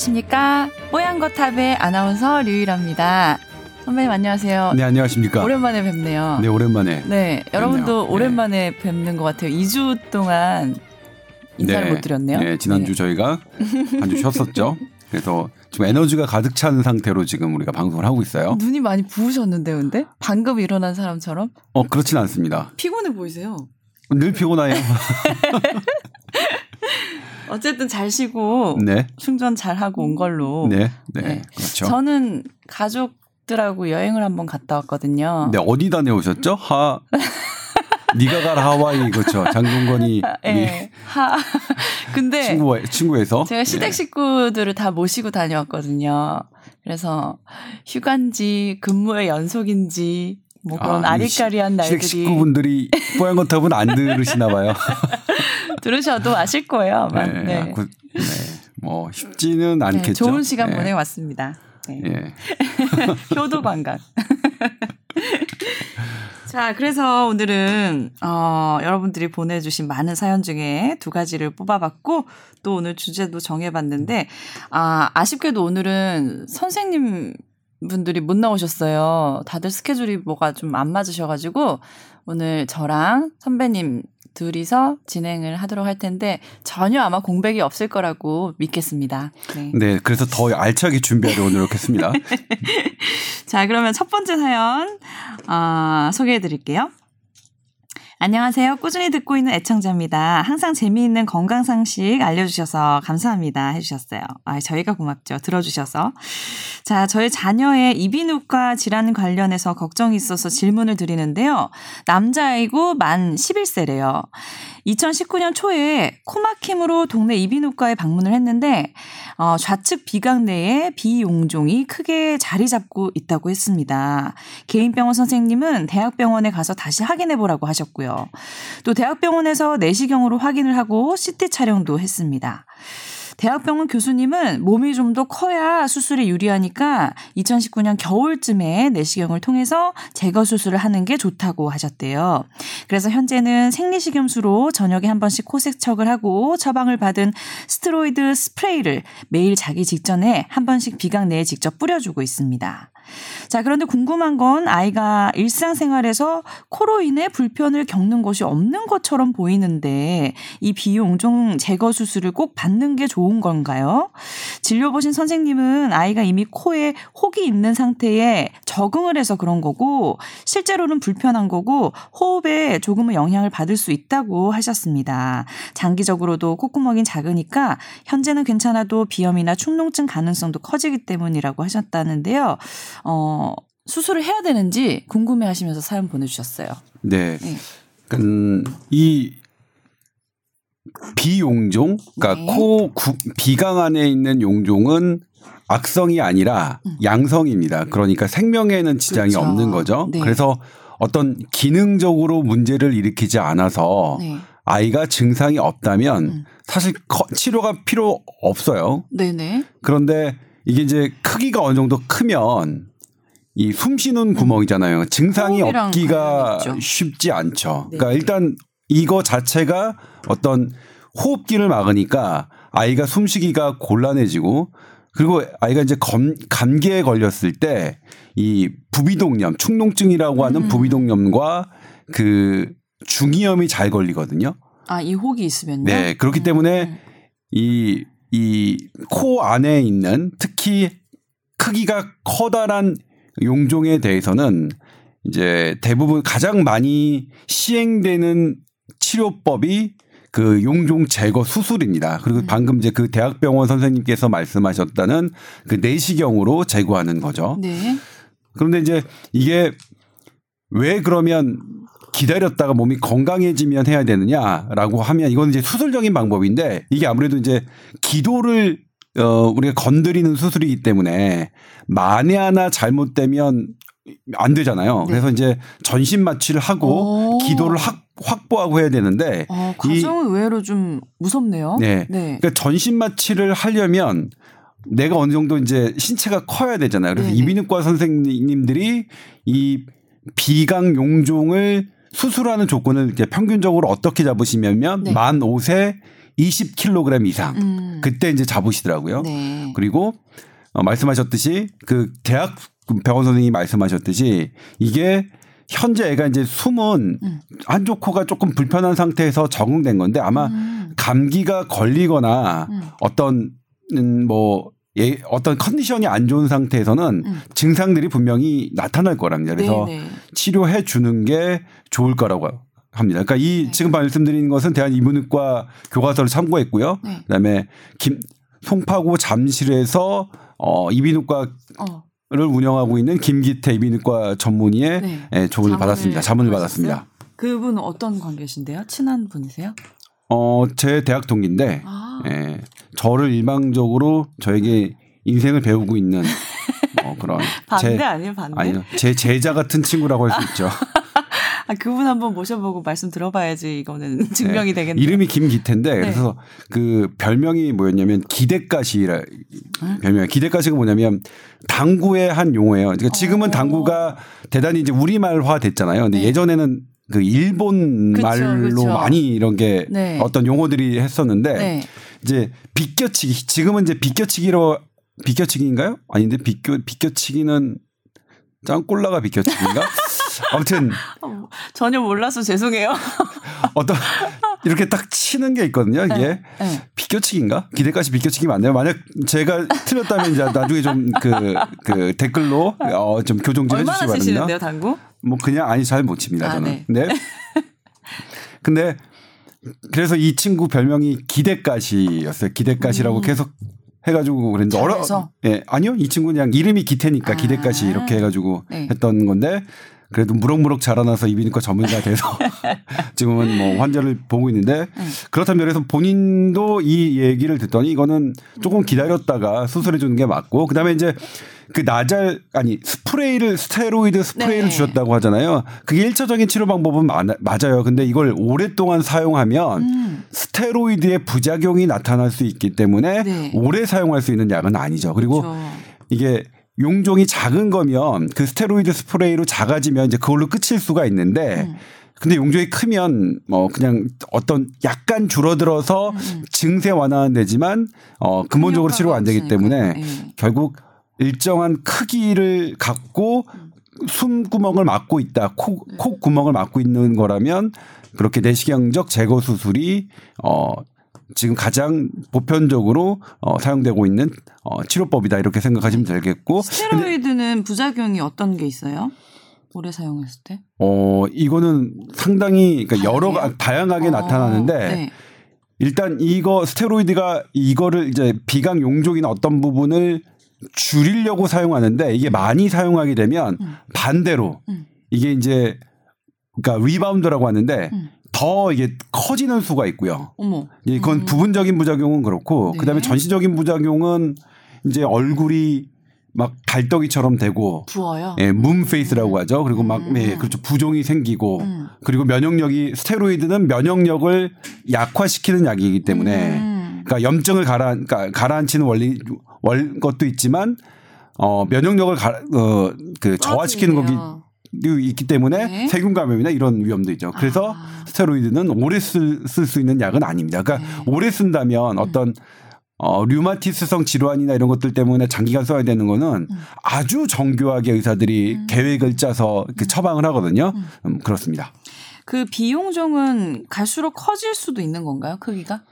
안녕하십니까? 뽀얀거탑의 아나운서 류일합니다. 선배님 안녕하세요. 네, 안녕하십니까? 오랜만에 뵙네요. 네, 오랜만에. 네, 여러분도 네. 오랜만에 뵙는 것 같아요. 2주 동안 인사를 네. 못 드렸네요. 네, 지난주 저희가 한 주 쉬었었죠. 그래서 지금 에너지가 가득 찬 상태로 지금 우리가 방송을 하고 있어요. 눈이 많이 부으셨는데 근데 방금 일어난 사람처럼 어, 그렇진 않습니다. 피곤해 보이세요. 늘 피곤해요. 어쨌든 잘 쉬고 네. 충전 잘 하고 온 걸로. 네. 네. 네. 그렇죠. 저는 가족들하고 여행을 한번 갔다 왔거든요. 네, 어디 다녀오셨죠? 하 네가 갈 하와이 그렇죠. 장동건이 예. 우리 하. 근데 친구 친구에서 제가 시댁 식구들을 다 모시고 다녀왔거든요. 그래서 휴관지 근무의 연속인지 뭐 그런 아, 아, 이 리까리한 시댁 날들이 식구분들이 뽀얀 거탑은 안 들으시나 봐요. 들으셔도 아실 거예요. 아마. 네. 네. 아, 그, 네. 뭐 쉽지는 네, 않겠죠. 좋은 시간 네. 보내왔습니다. 네. 예. 효도 관광. 자, 그래서 오늘은 어, 여러분들이 보내주신 많은 사연 중에 두 가지를 뽑아봤고 또 오늘 주제도 정해봤는데 아 아쉽게도 오늘은 선생님 분들이 못 나오셨어요. 다들 스케줄이 뭐가 좀 안 맞으셔가지고 오늘 저랑 선배님 둘이서 진행을 하도록 할 텐데 전혀 아마 공백이 없을 거라고 믿겠습니다. 네. 네, 그래서 더 알차게 준비하려고 노력했습니다. 자, 그러면 첫 번째 사연 어, 소개해 드릴게요. 안녕하세요. 꾸준히 듣고 있는 애청자입니다. 항상 재미있는 건강 상식 알려주셔서 감사합니다. 해주셨어요. 아, 저희가 고맙죠. 들어주셔서. 자, 저희 자녀의 이비인후과 질환 관련해서 걱정이 있어서 질문을 드리는데요. 남자아이고 만 11세래요. 2019년 초에 코막힘으로 동네 이비인후과에 방문을 했는데 어, 좌측 비강 내에 비용종이 크게 자리 잡고 있다고 했습니다. 개인 병원 선생님은 대학병원에 가서 다시 확인해 보라고 하셨고요. 또 대학병원에서 내시경으로 확인을 하고 CT 촬영도 했습니다. 대학병원 교수님은 몸이 좀 더 커야 수술에 유리하니까 2019년 겨울쯤에 내시경을 통해서 제거 수술을 하는 게 좋다고 하셨대요. 그래서 현재는 생리식염수로 저녁에 한 번씩 코 세척을 하고 처방을 받은 스테로이드 스프레이를 매일 자기 직전에 한 번씩 비강 내에 직접 뿌려주고 있습니다. 자, 그런데 궁금한 건 아이가 일상생활에서 코로 인해 불편을 겪는 것이 없는 것처럼 보이는데 이 비용종 제거 수술을 꼭 받는 게 좋은 건가요? 진료 보신 선생님은 아이가 이미 코에 혹이 있는 상태에 적응을 해서 그런 거고 실제로는 불편한 거고 호흡에 조금은 영향을 받을 수 있다고 하셨습니다. 장기적으로도 콧구멍이 작으니까 현재는 괜찮아도 비염이나 축농증 가능성도 커지기 때문이라고 하셨다는데요. 어, 수술을 해야 되는지 궁금해 하시면서 사연 보내주셨어요. 네. 네. 음, 이 비용종, 그러니까 네. 코 구, 비강 안에 있는 용종은 악성이 아니라 음. 양성입니다. 그러니까 생명에는 지장이 그렇죠. 없는 거죠. 네. 그래서 어떤 기능적으로 문제를 일으키지 않아서 네. 아이가 증상이 없다면 음. 사실 커- 치료가 필요 없어요. 네네. 그런데 이게 이제 크기가 어느 정도 크면 이 숨 쉬는 구멍이잖아요. 증상이 없기가. 쉽지 않죠. 네. 그러니까 일단 이거 자체가 어떤 호흡기를 막으니까 아이가 숨쉬기가 곤란해지고 그리고 아이가 이제 검, 감기에 걸렸을 때 이 부비동염, 축농증이라고 하는 음. 부비동염과 그 중이염이 잘 걸리거든요. 아, 이 혹이 있으면요? 네. 그렇기 때문에 음. 이, 이 코 안에 있는 특히 크기가 커다란 용종에 대해서는 이제 대부분 가장 많이 시행되는 치료법이 그 용종 제거 수술입니다. 그리고 음. 방금 이제 그 대학병원 선생님께서 말씀하셨다는 그 내시경으로 제거하는 거죠. 네. 그런데 이제 이게 왜 그러면 기다렸다가 몸이 건강해지면 해야 되느냐라고 하면 이건 이제 수술적인 방법인데 이게 아무래도 이제 기도를 어 우리가 건드리는 수술이기 때문에 만에 하나 잘못되면 안 되잖아요. 네. 그래서 이제 전신 마취를 하고 오. 기도를 확, 확보하고 해야 되는데 어, 과정은 의외로 좀 무섭네요. 네. 네. 그러니까 전신 마취를 하려면 내가 어느 정도 이제 신체가 커야 되잖아요. 그래서 네네. 이비인후과 선생님들이 이 비강 용종을 수술하는 조건을 이제 평균적으로 어떻게 잡으시냐면 네. 만 5세 20kg 이상. 음. 그때 이제 잡으시더라고요. 네. 그리고 어, 말씀하셨듯이 그 대학 병원 선생님이 말씀하셨듯이 이게 현재 애가 이제 숨은 음. 한쪽 코가 조금 불편한 상태에서 적응된 건데 아마 음. 감기가 걸리거나 음. 어떤 음, 뭐 예, 어떤 컨디션이 안 좋은 상태에서는 음. 증상들이 분명히 나타날 거랍니다. 그래서 네네. 치료해 주는 게 좋을 거라고 합니다. 그러니까 이 네. 지금 말씀드린 것은 대한이비인후과 교과서를 참고했고요. 네. 그다음에 김 송파구 잠실에서 어 이비인후과를 어. 운영하고 있는 김기태 이비인후과 전문의의 네. 예, 조언을 받았습니다. 자문을 받으셨어요? 받았습니다. 그분은 어떤 관계신데요? 친한 분이세요? 어, 제 대학 동기인데 아. 예, 저를 일방적으로 저에게 인생을 배우고 있는 어, 그런 반대 제 아니에요, 반대? 아니요 제 제자 같은 친구라고 할 수 있죠. 아, 그분 한번 모셔보고 말씀 들어봐야지 이거는 증명이 네. 되겠네요. 이름이 김기태인데 네. 그래서 그 별명이 뭐였냐면 기대가시라 음? 별명 기대가시가 뭐냐면 당구의 한 용어예요. 그러니까 지금은 어. 당구가 대단히 이제 우리말화 됐잖아요. 근데 네. 예전에는 그 일본 그쵸, 말로 그쵸. 많이 이런 게 네. 어떤 용어들이 했었는데 네. 이제 비껴치기 지금은 이제 비껴치기로 비껴치기인가요? 아닌데 비껴 비껴치기는 짱꼴라가 비껴치기인가? 아무튼 어, 전혀 몰라서 죄송해요. 어떤 이렇게 딱 치는 게 있거든요. 이게 네. 네. 비껴치기인가? 기대까지 비껴치기 맞나요? 만약 제가 틀렸다면 이제 나중에 좀 그그 댓글로 어, 좀 교정 좀 얼마나 해주시기 치시는데요, 바랍니다. 당구? 뭐 그냥 아니 잘 못 칩니다 아, 저는. 네. 네. 근데 그래서 이 친구 별명이 기대가시였어요. 기대가시라고 음. 계속 해가지고 그랬는데 어려? 예 아니요 이 친구는 그냥 이름이 기태니까 아. 기대가시 이렇게 해가지고 네. 했던 건데 그래도 무럭무럭 자라나서 이비인후과 전문의가 돼서 지금은 뭐 환자를 보고 있는데 네. 그렇다면 그래서 본인도 이 얘기를 듣더니 이거는 조금 기다렸다가 수술해 주는 게 맞고 그다음에 이제 그 나잘 아니 스프레이를 스테로이드 스프레이를 네. 주셨다고 하잖아요. 그게 일차적인 치료 방법은 마- 맞아요. 근데 이걸 오랫동안 사용하면 음. 스테로이드의 부작용이 나타날 수 있기 때문에 네. 오래 사용할 수 있는 약은 아니죠. 그리고 그렇죠. 이게 용종이 작은 거면 그 스테로이드 스프레이로 작아지면 이제 그걸로 끝일 수가 있는데 음. 근데 용종이 크면 뭐 그냥 어떤 약간 줄어들어서 음. 증세 완화는 되지만 어 근본적으로 치료가 안 되기 없으니까. 때문에 네. 결국 일정한 크기를 갖고 숨 구멍을 막고 있다. 코, 코 구멍을 막고 있는 거라면 그렇게 내시경적 제거 수술이 어 지금 가장 보편적으로 어 사용되고 있는 어 치료법이다. 이렇게 생각하시면 되겠고 스테로이드는 부작용이 어떤 게 있어요? 오래 사용했을 때? 어 이거는 상당히 그러니까 여러? 다양하게 어, 나타나는데 네. 일단 이거 스테로이드가 이거를 이제 비강 용종이나 어떤 부분을 줄이려고 사용하는데 이게 많이 사용하게 되면 음. 반대로 음. 이게 이제 그러니까 리바운드라고 하는데 음. 더 이게 커지는 수가 있고요. 어머. 그건 음. 부분적인 부작용은 그렇고 네. 그다음에 전신적인 부작용은 이제 얼굴이 막 달덩이처럼 되고 부어요. 예, moon face라고 하죠. 그리고 막 음. 예, 그렇죠. 부종이 생기고 음. 그리고 면역력이 스테로이드는 면역력을 약화시키는 약이기 때문에 음. 그러니까 염증을 가라 그러니까 가라앉히는 원리 월 것도 있지만 어 면역력을 가, 어, 그 저하시키는 거기. 있기 때문에 네. 세균 감염이나 이런 위험도 있죠. 그래서 아. 스테로이드는 오래 쓸수 있는 약은 아닙니다. 그러니까 네. 오래 쓴다면 어떤 어, 류마티스성 질환이나 이런 것들 때문에 장기간 써야 되는 거는 음. 아주 정교하게 의사들이 음. 계획을 짜서 그 처방을 하거든요. 음. 음, 그렇습니다. 그 비용종은 갈수록 커질 수도 있는 건가요? 크기가?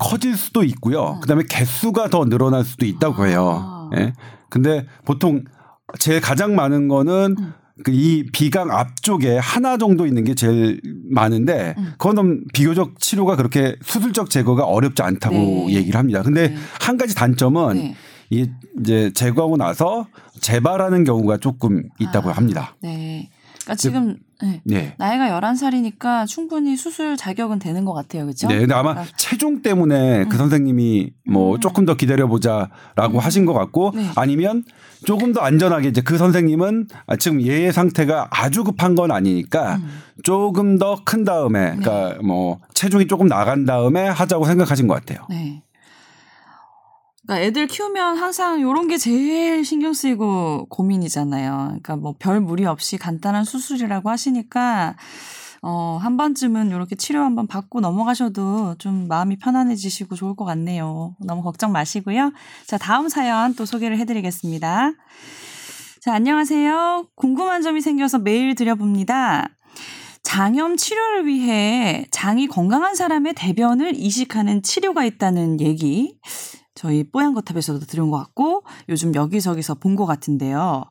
커질 수도 있고요. 음. 그다음에 개수가 더 늘어날 수도 있다고 해요. 아. 예. 근데 보통 제일 가장 많은 거는 음. 그이 비강 앞쪽에 하나 정도 있는 게 제일 많은데 음. 그거는 비교적 치료가 그렇게 수술적 제거가 어렵지 않다고 네. 얘기를 합니다. 근데 네. 한 가지 단점은 네. 이제 제거하고 나서 재발하는 경우가 조금 있다고 아. 합니다. 네. 그러니까 지금 네. 네. 나이가 11살이니까 충분히 수술 자격은 되는 것 같아요. 그렇죠? 네, 근데 아마 아. 체중 때문에 그 음. 선생님이 뭐 음. 조금 더 기다려 보자라고 음. 하신 것 같고 네. 아니면 조금 더 안전하게 이제 그 선생님은 아, 지금 얘의 상태가 아주 급한 건 아니니까 음. 조금 더 큰 다음에 그러니까 뭐 체중이 조금 나간 다음에 하자고 생각하신 것 같아요. 네. 그러니까 애들 키우면 항상 요런 게 제일 신경 쓰이고 고민이잖아요. 그러니까 뭐 별 무리 없이 간단한 수술이라고 하시니까 어, 한 번쯤은 이렇게 치료 한번 받고 넘어가셔도 좀 마음이 편안해지시고 좋을 것 같네요. 너무 걱정 마시고요. 자, 다음 사연 또 소개를 해드리겠습니다. 자, 안녕하세요. 궁금한 점이 생겨서 메일 드려봅니다. 장염 치료를 위해 장이 건강한 사람의 대변을 이식하는 치료가 있다는 얘기. 저희 뽀얀 거탑에서도 들은 것 같고 요즘 여기저기서 본 것 같은데요.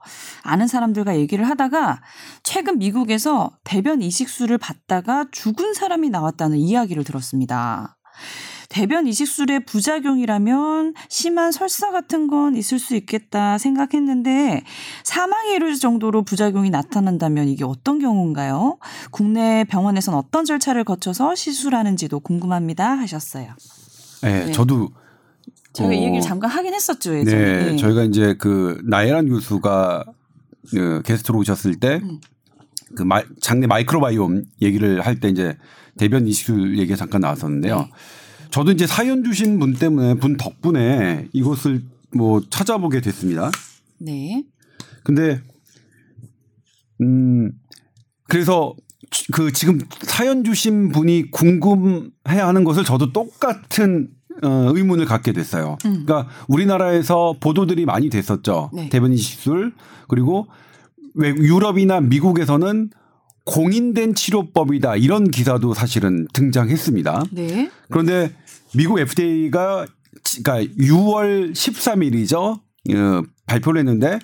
아는 사람들과 얘기를 하다가 최근 미국에서 대변 이식술을 받다가 죽은 사람이 나왔다는 이야기를 들었습니다. 대변 이식술의 부작용이라면 심한 설사 같은 건 있을 수 있겠다 생각했는데 사망에 이를 정도로 부작용이 나타난다면 이게 어떤 경우인가요? 국내 병원에선 어떤 절차를 거쳐서 시술하는지도 궁금합니다 하셨어요. 네, 네. 저도 저희가 이 어, 얘기를 잠깐 하긴 했었죠 예전에. 네, 저희가 이제 그 나혜란 교수가 그 게스트로 오셨을 때 음. 그 마, 장내 마이크로바이옴 얘기를 할 때 이제 대변 이식술 얘기가 잠깐 나왔었는데요. 네. 저도 이제 사연 주신 분 때문에 분 덕분에 이것을 뭐 찾아보게 됐습니다. 네. 근데 음 그래서 그 지금 사연 주신 분이 궁금해 하는 것을 저도 똑같은 어, 의문을 갖게 됐어요. 음. 그러니까 우리나라에서 보도들이 많이 됐었죠. 네. 대변 이식술 그리고 외 유럽이나 미국에서는 공인된 치료법이다 이런 기사도 사실은 등장했습니다. 네. 그런데 미국 FDA가 그러니까 6월 13일이죠. 어, 발표를 했는데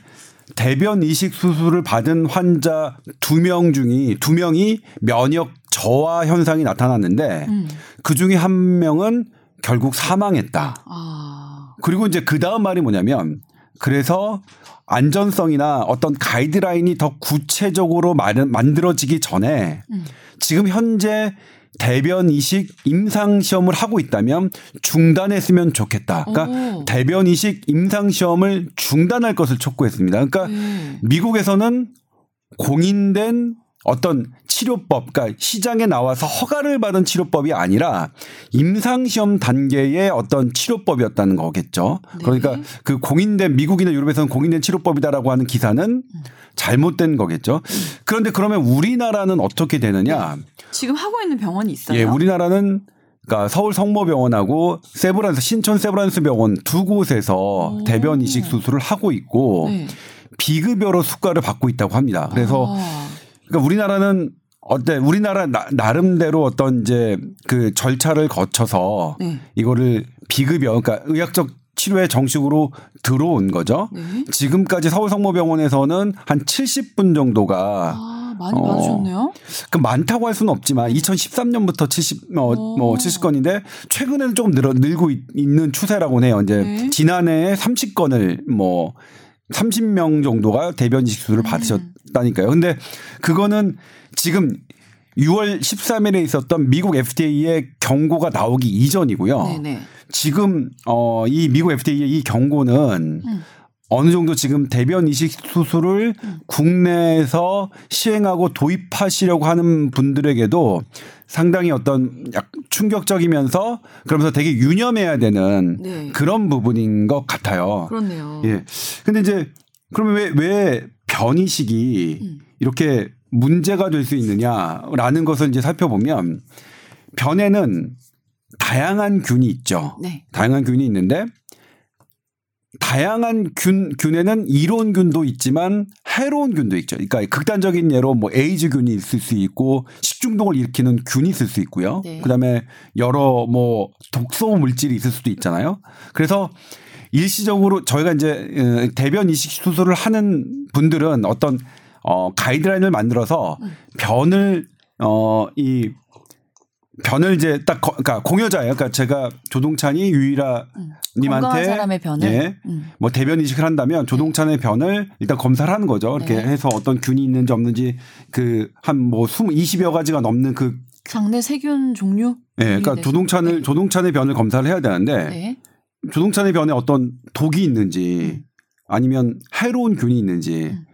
대변 이식 수술을 받은 환자 두명 중이 두 명이 면역 저하 현상이 나타났는데 음. 그 중에 한 명은 결국 사망했다. 아. 그리고 이제 그 다음 말이 뭐냐면 그래서 안전성이나 어떤 가이드라인이 더 구체적으로 마- 만들어지기 전에 음. 지금 현재 대변 이식 임상 시험을 하고 있다면 중단했으면 좋겠다. 그러니까 오. 대변 이식 임상 시험을 중단할 것을 촉구했습니다. 그러니까 네. 미국에서는 공인된 어떤 치료법, 그러니까 시장에 나와서 허가를 받은 치료법이 아니라 임상시험 단계의 어떤 치료법이었다는 거겠죠. 네. 그러니까 그 공인된 미국이나 유럽에서는 공인된 치료법이다라고 하는 기사는 잘못된 거겠죠. 그런데 그러면 우리나라는 어떻게 되느냐? 지금 하고 있는 병원이 있어요. 예, 우리나라는 그러니까 서울 성모병원하고 세브란스 신촌 세브란스 병원 두 곳에서 오. 대변 이식 수술을 하고 있고 네. 비급여로 수가를 받고 있다고 합니다. 그래서 아. 그러니까 우리나라는 어때 우리나라 나, 나름대로 어떤 이제 그 절차를 거쳐서 네. 이거를 비급여 그러니까 의학적 치료에 정식으로 들어온 거죠. 네. 지금까지 서울 성모병원에서는 한 70분 정도가 아, 많이 어. 받으셨네요. 그 많다고 할 수는 없지만 2013년부터 70, 어, 오. 뭐 70건인데 최근에는 조금 늘어, 늘고 있, 는 추세라고 해요. 이제 네. 지난해에 30건을 뭐 30명 정도가 대변 음. 이식술을 받으셨다니까요. 근데 그거는 지금 6월 13일에 있었던 미국 FDA의 경고가 나오기 이전이고요. 네네. 지금 어 이 미국 FDA의 이 경고는 음. 어느 정도 지금 대변 이식 수술을 음. 국내에서 시행하고 도입하시려고 하는 분들에게도 상당히 어떤 약 충격적이면서 그러면서 되게 유념해야 되는 네. 그런 부분인 것 같아요. 그렇네요. 예. 근데 이제 그러면 왜, 왜 변이식이 음. 이렇게 문제가 될 수 있느냐라는 것을 이제 살펴보면 변에는 다양한 균이 있죠. 네. 다양한 균이 있는데 다양한 균 균에는 이로운 균도 있지만 해로운 균도 있죠. 그러니까 극단적인 예로 뭐 에이즈균이 있을 수 있고 식중독을 일으키는 균이 있을 수 있고요. 네. 그다음에 여러 뭐 독소 물질이 있을 수도 있잖아요. 그래서 일시적으로 저희가 이제 어, 대변 이식 수술을 하는 분들은 어떤 어 가이드라인을 만들어서 음. 변을 어이 변을 이제 딱 거, 그러니까 공여자예요. 그러니까 제가 조동찬이 유일아 음. 님한테 사람의 변을. 예. 음. 뭐 대변 이식을 한다면 조동찬의 변을 일단 검사를 하는 거죠. 이렇게 네. 해서 어떤 균이 있는지 없는지 그 한뭐 20, 20여 가지가 넘는 그 장내 세균 종류? 예, 그러니까 네. 조동찬을 네. 조동찬의 변을 검사를 해야 되는데 네. 조동찬의 변에 어떤 독이 있는지 음. 아니면 해로운 균이 있는지 음.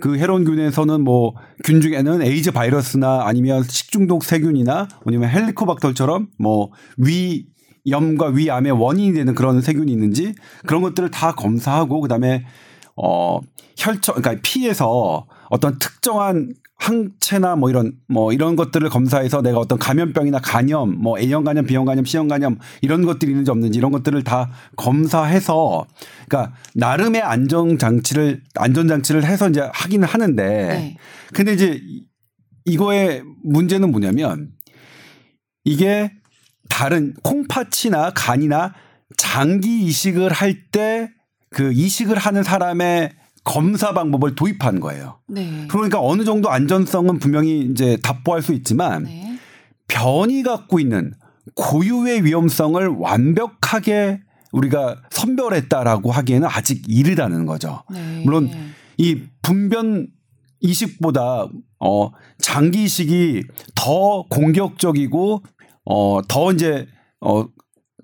그 해로운 균에서는 뭐 균 중에는 에이즈 바이러스나 아니면 식중독 세균이나 아니면 헬리코박터처럼 뭐 위 염과 위암의 원인이 되는 그런 세균이 있는지 그런 것들을 다 검사하고 그다음에 어 혈청 그러니까 피에서 어떤 특정한 항체나 뭐 이런 뭐 이런 것들을 검사해서 내가 어떤 감염병이나 간염 뭐 A형 간염, B형 간염, C형 간염 이런 것들이 있는지 없는지 이런 것들을 다 검사해서 그러니까 나름의 안전 장치를 안전 장치를 해서 이제 하기는 하는데 네. 근데 이제 이거의 문제는 뭐냐면 이게 다른 콩팥이나 간이나 장기 이식을 할 때 그 이식을 하는 사람의 검사 방법을 도입한 거예요. 네. 그러니까 어느 정도 안전성은 분명히 이제 답보할 수 있지만 네. 변이 갖고 있는 고유의 위험성을 완벽하게 우리가 선별했다라고 하기에는 아직 이르다는 거죠. 네. 물론 이 분변 이식보다 어 장기 이식이 더 공격적이고 어더 이제 어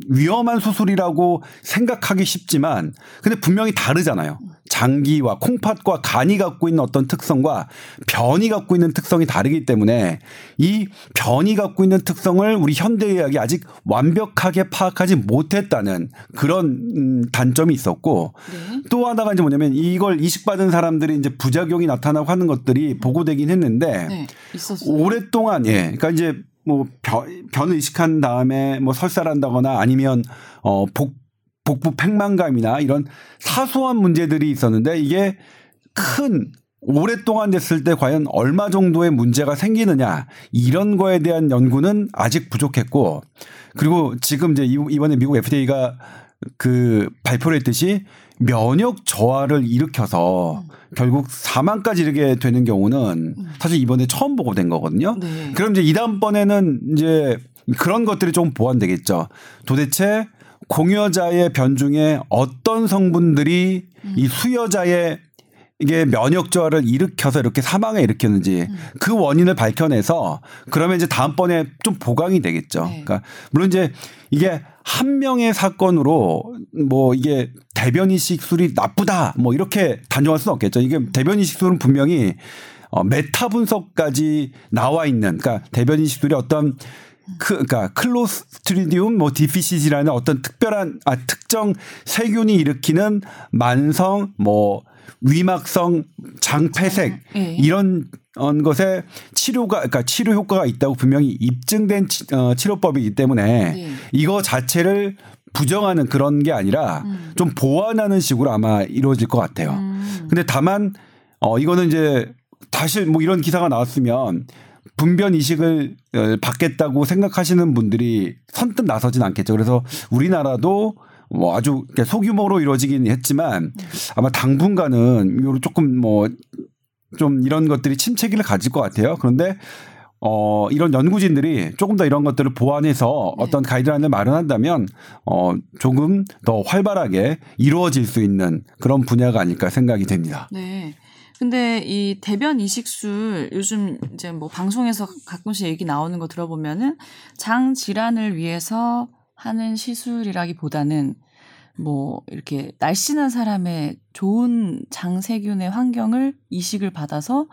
위험한 수술이라고 생각하기 쉽지만 근데 분명히 다르잖아요. 장기와 콩팥과 간이 갖고 있는 어떤 특성과 변이 갖고 있는 특성이 다르기 때문에 이 변이 갖고 있는 특성을 우리 현대의학이 아직 완벽하게 파악하지 못했다는 그런 음, 단점이 있었고 네. 또 하나가 이제 뭐냐면 이걸 이식받은 사람들이 이제 부작용이 나타나고 하는 것들이 보고되긴 했는데 네. 오랫동안 예 그러니까 이제 뭐 변, 변을 이식한 다음에 뭐 설사한다거나 아니면 어 복 복부 팽만감이나 이런 사소한 문제들이 있었는데 이게 큰 오랫동안 됐을 때 과연 얼마 정도의 문제가 생기느냐 이런 거에 대한 연구는 아직 부족했고 그리고 지금 이제 이- 이번에 미국 FDA가 그 발표를 했듯이 면역 저하를 일으켜서 결국 사망까지 이르게 되는 경우는 사실 이번에 처음 보고 된 거거든요. 네. 그럼 이제 이 다음번에는 이제 그런 것들이 좀 보완되겠죠. 도대체 공여자의 변 중에 어떤 성분들이 이 수여자의 이게 면역 저하를 일으켜서 이렇게 사망을 일으켰는지 그 원인을 밝혀내서 그러면 이제 다음번에 좀 보강이 되겠죠. 네. 그러니까 물론 이제 이게 한 명의 사건으로 뭐 이게 대변 이식술이 나쁘다 뭐 이렇게 단정할 수는 없겠죠. 이게 대변 이식술은 분명히 어 메타 분석까지 나와 있는 그러니까 대변 이식술이 어떤 그, 그러니까 Clostridium 뭐 difficile라는 어떤 특별한 아 특정 세균이 일으키는 만성 뭐 위막성 장폐색 예. 이런 어, 것에 치료가 그러니까 치료 효과가 있다고 분명히 입증된 치, 어, 치료법이기 때문에 네. 이거 자체를 부정하는 그런 게 아니라 음. 좀 보완하는 식으로 아마 이루어질 것 같아요. 음. 근데 다만 어 이거는 이제 다시 뭐 이런 기사가 나왔으면 분변 이식을 어, 받겠다고 생각하시는 분들이 선뜻 나서진 않겠죠. 그래서 우리나라도 뭐 아주 소규모로 이루어지긴 했지만 아마 당분간은 요로 조금 뭐 좀 이런 것들이 침체기를 가질 것 같아요. 그런데 어 이런 연구진들이 조금 더 이런 것들을 보완해서 네. 어떤 가이드라인을 마련한다면 어 조금 더 활발하게 이루어질 수 있는 그런 분야가 아닐까 생각이 됩니다. 네. 근데 이 대변 이식술 요즘 이제 뭐 방송에서 가끔씩 얘기 나오는 거 들어보면은 장 질환을 위해서 하는 시술이라기보다는 뭐 이렇게 날씬한 사람의 좋은 장 세균의 환경을 이식을 받아서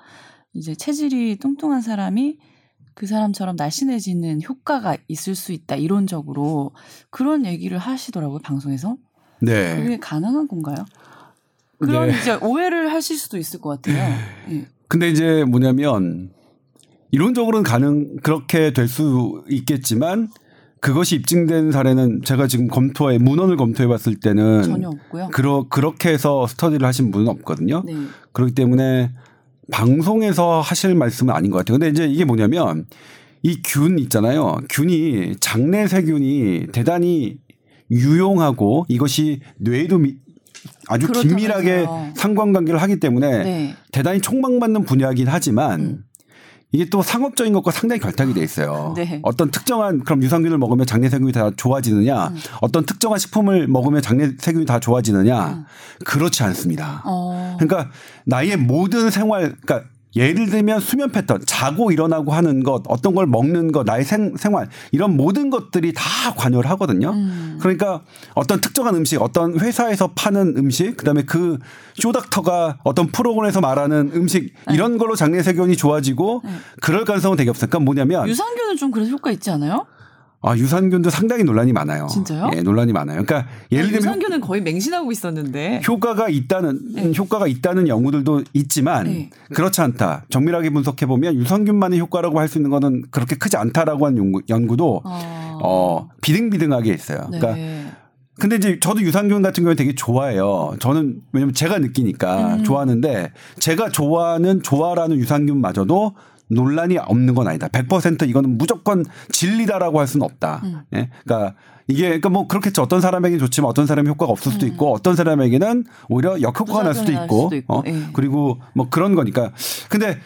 이제 체질이 뚱뚱한 사람이 그 사람처럼 날씬해지는 효과가 있을 수 있다 이론적으로 그런 얘기를 하시더라고요 방송에서 네. 그게 가능한 건가요? 그런 네. 이제 오해를 하실 수도 있을 것 같아요. 예. 근데 이제 뭐냐면 이론적으로는 가능 그렇게 될 수 있겠지만 그것이 입증된 사례는 제가 지금 검토해 문헌을 검토해 봤을 때는 전혀 없고요. 그러 그렇게 해서 스터디를 하신 분은 없거든요. 네. 그렇기 때문에 방송에서 하실 말씀은 아닌 것 같아요. 근데 이제 이게 뭐냐면 이 균 있잖아요. 균이 장내 세균이 대단히 유용하고 이것이 뇌에도 미- 아주. 긴밀하게 상관관계를 하기 때문에 네. 대단히 촉망받는 분야이긴 하지만 음. 이게 또 상업적인 것과 상당히 결탁이 돼 있어요. 네. 어떤 특정한 그럼 유산균을 먹으면 장내 세균이 다 좋아지느냐, 음. 어떤 특정한 식품을 먹으면 장내 세균이 다 좋아지느냐, 음. 그렇지 않습니다. 어. 그러니까 나의 모든 생활, 그러니까 예를 들면 수면 패턴, 자고 일어나고 하는 것, 어떤 걸 먹는 것, 나의 생, 생활 이런 모든 것들이 다 관여를 하거든요. 음. 그러니까 어떤 특정한 음식, 어떤 회사에서 파는 음식, 그다음에 그 쇼닥터가 어떤 프로그램에서 말하는 음식 이런 걸로 장내 세균이 좋아지고 네. 그럴 가능성은 되게 없어요. 그러니까 뭐냐면 유산균은 좀 그래서 효과 있지 않아요? 아, 유산균도 상당히 논란이 많아요. 진짜요? 예, 논란이 많아요. 그러니까 예를 들면 유산균은 거의 맹신하고 있었는데. 효과가 있다는 네. 효과가 있다는 연구들도 있지만 네. 그렇지 않다. 정밀하게 분석해 보면 유산균만의 효과라고 할 수 있는 거는 그렇게 크지 않다라고 한 연구, 연구도 어, 어, 비등비등하게 있어요. 네. 그러니까 근데 이제 저도 유산균 같은 경우에 되게 좋아해요. 저는 왜냐면 제가 느끼니까 음. 좋아하는데 제가 좋아하는 좋아라는 유산균마저도 논란이 없는 건 아니다. 100% 이거는 무조건 진리다라고 할 수는 없다. 음. 예. 그러니까 이게 그러니까 뭐 그렇겠죠. 어떤 사람에게 좋지만 어떤 사람이 효과가 없을 수도 있고 어떤 사람에게는 오히려 역효과가 날 수도 있고, 수도 있고, 어? 예. 그리고 뭐 그런 거니까. 근데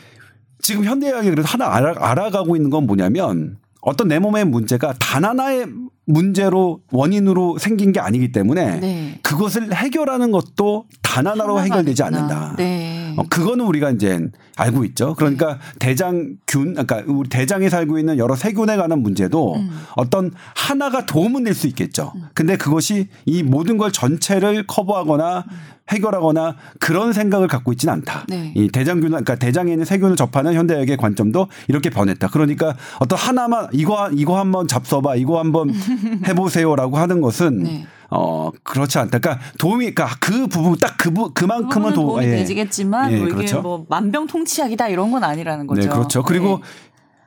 지금 현대의학이 그래도 하나 알아, 알아 가고 있는 건 뭐냐면 어떤 내 몸의 문제가 단 하나의 문제로 원인으로 생긴 게 아니기 때문에 네. 그것을 해결하는 것도 단 하나로 해결되지. 않는다. 네. 어, 그거는 우리가 이제 알고 있죠. 그러니까 대장균, 그러니까 우리 대장에 살고 있는 여러 세균에 관한 문제도 음. 어떤 하나가 도움은 될 수 있겠죠. 근데 그것이 이 모든 걸 전체를 커버하거나 해결하거나 그런 생각을 갖고 있지는 않다. 네. 이 대장균, 그러니까 대장에 있는 세균을 접하는 현대의학의 관점도 이렇게 변했다. 그러니까 어떤 하나만 이거 이거 한번 잡숴봐, 이거 한번 해보세요라고 하는 것은 네. 어 그렇지 않다. 그러니까 도움이, 그러니까 그 부분 딱 그 그만큼은 도, 도움이 예. 되지겠지만 예, 뭐 이게 그렇죠. 뭐 만병통치약이다 이런 건 아니라는 거죠. 네, 그렇죠. 그리고 네.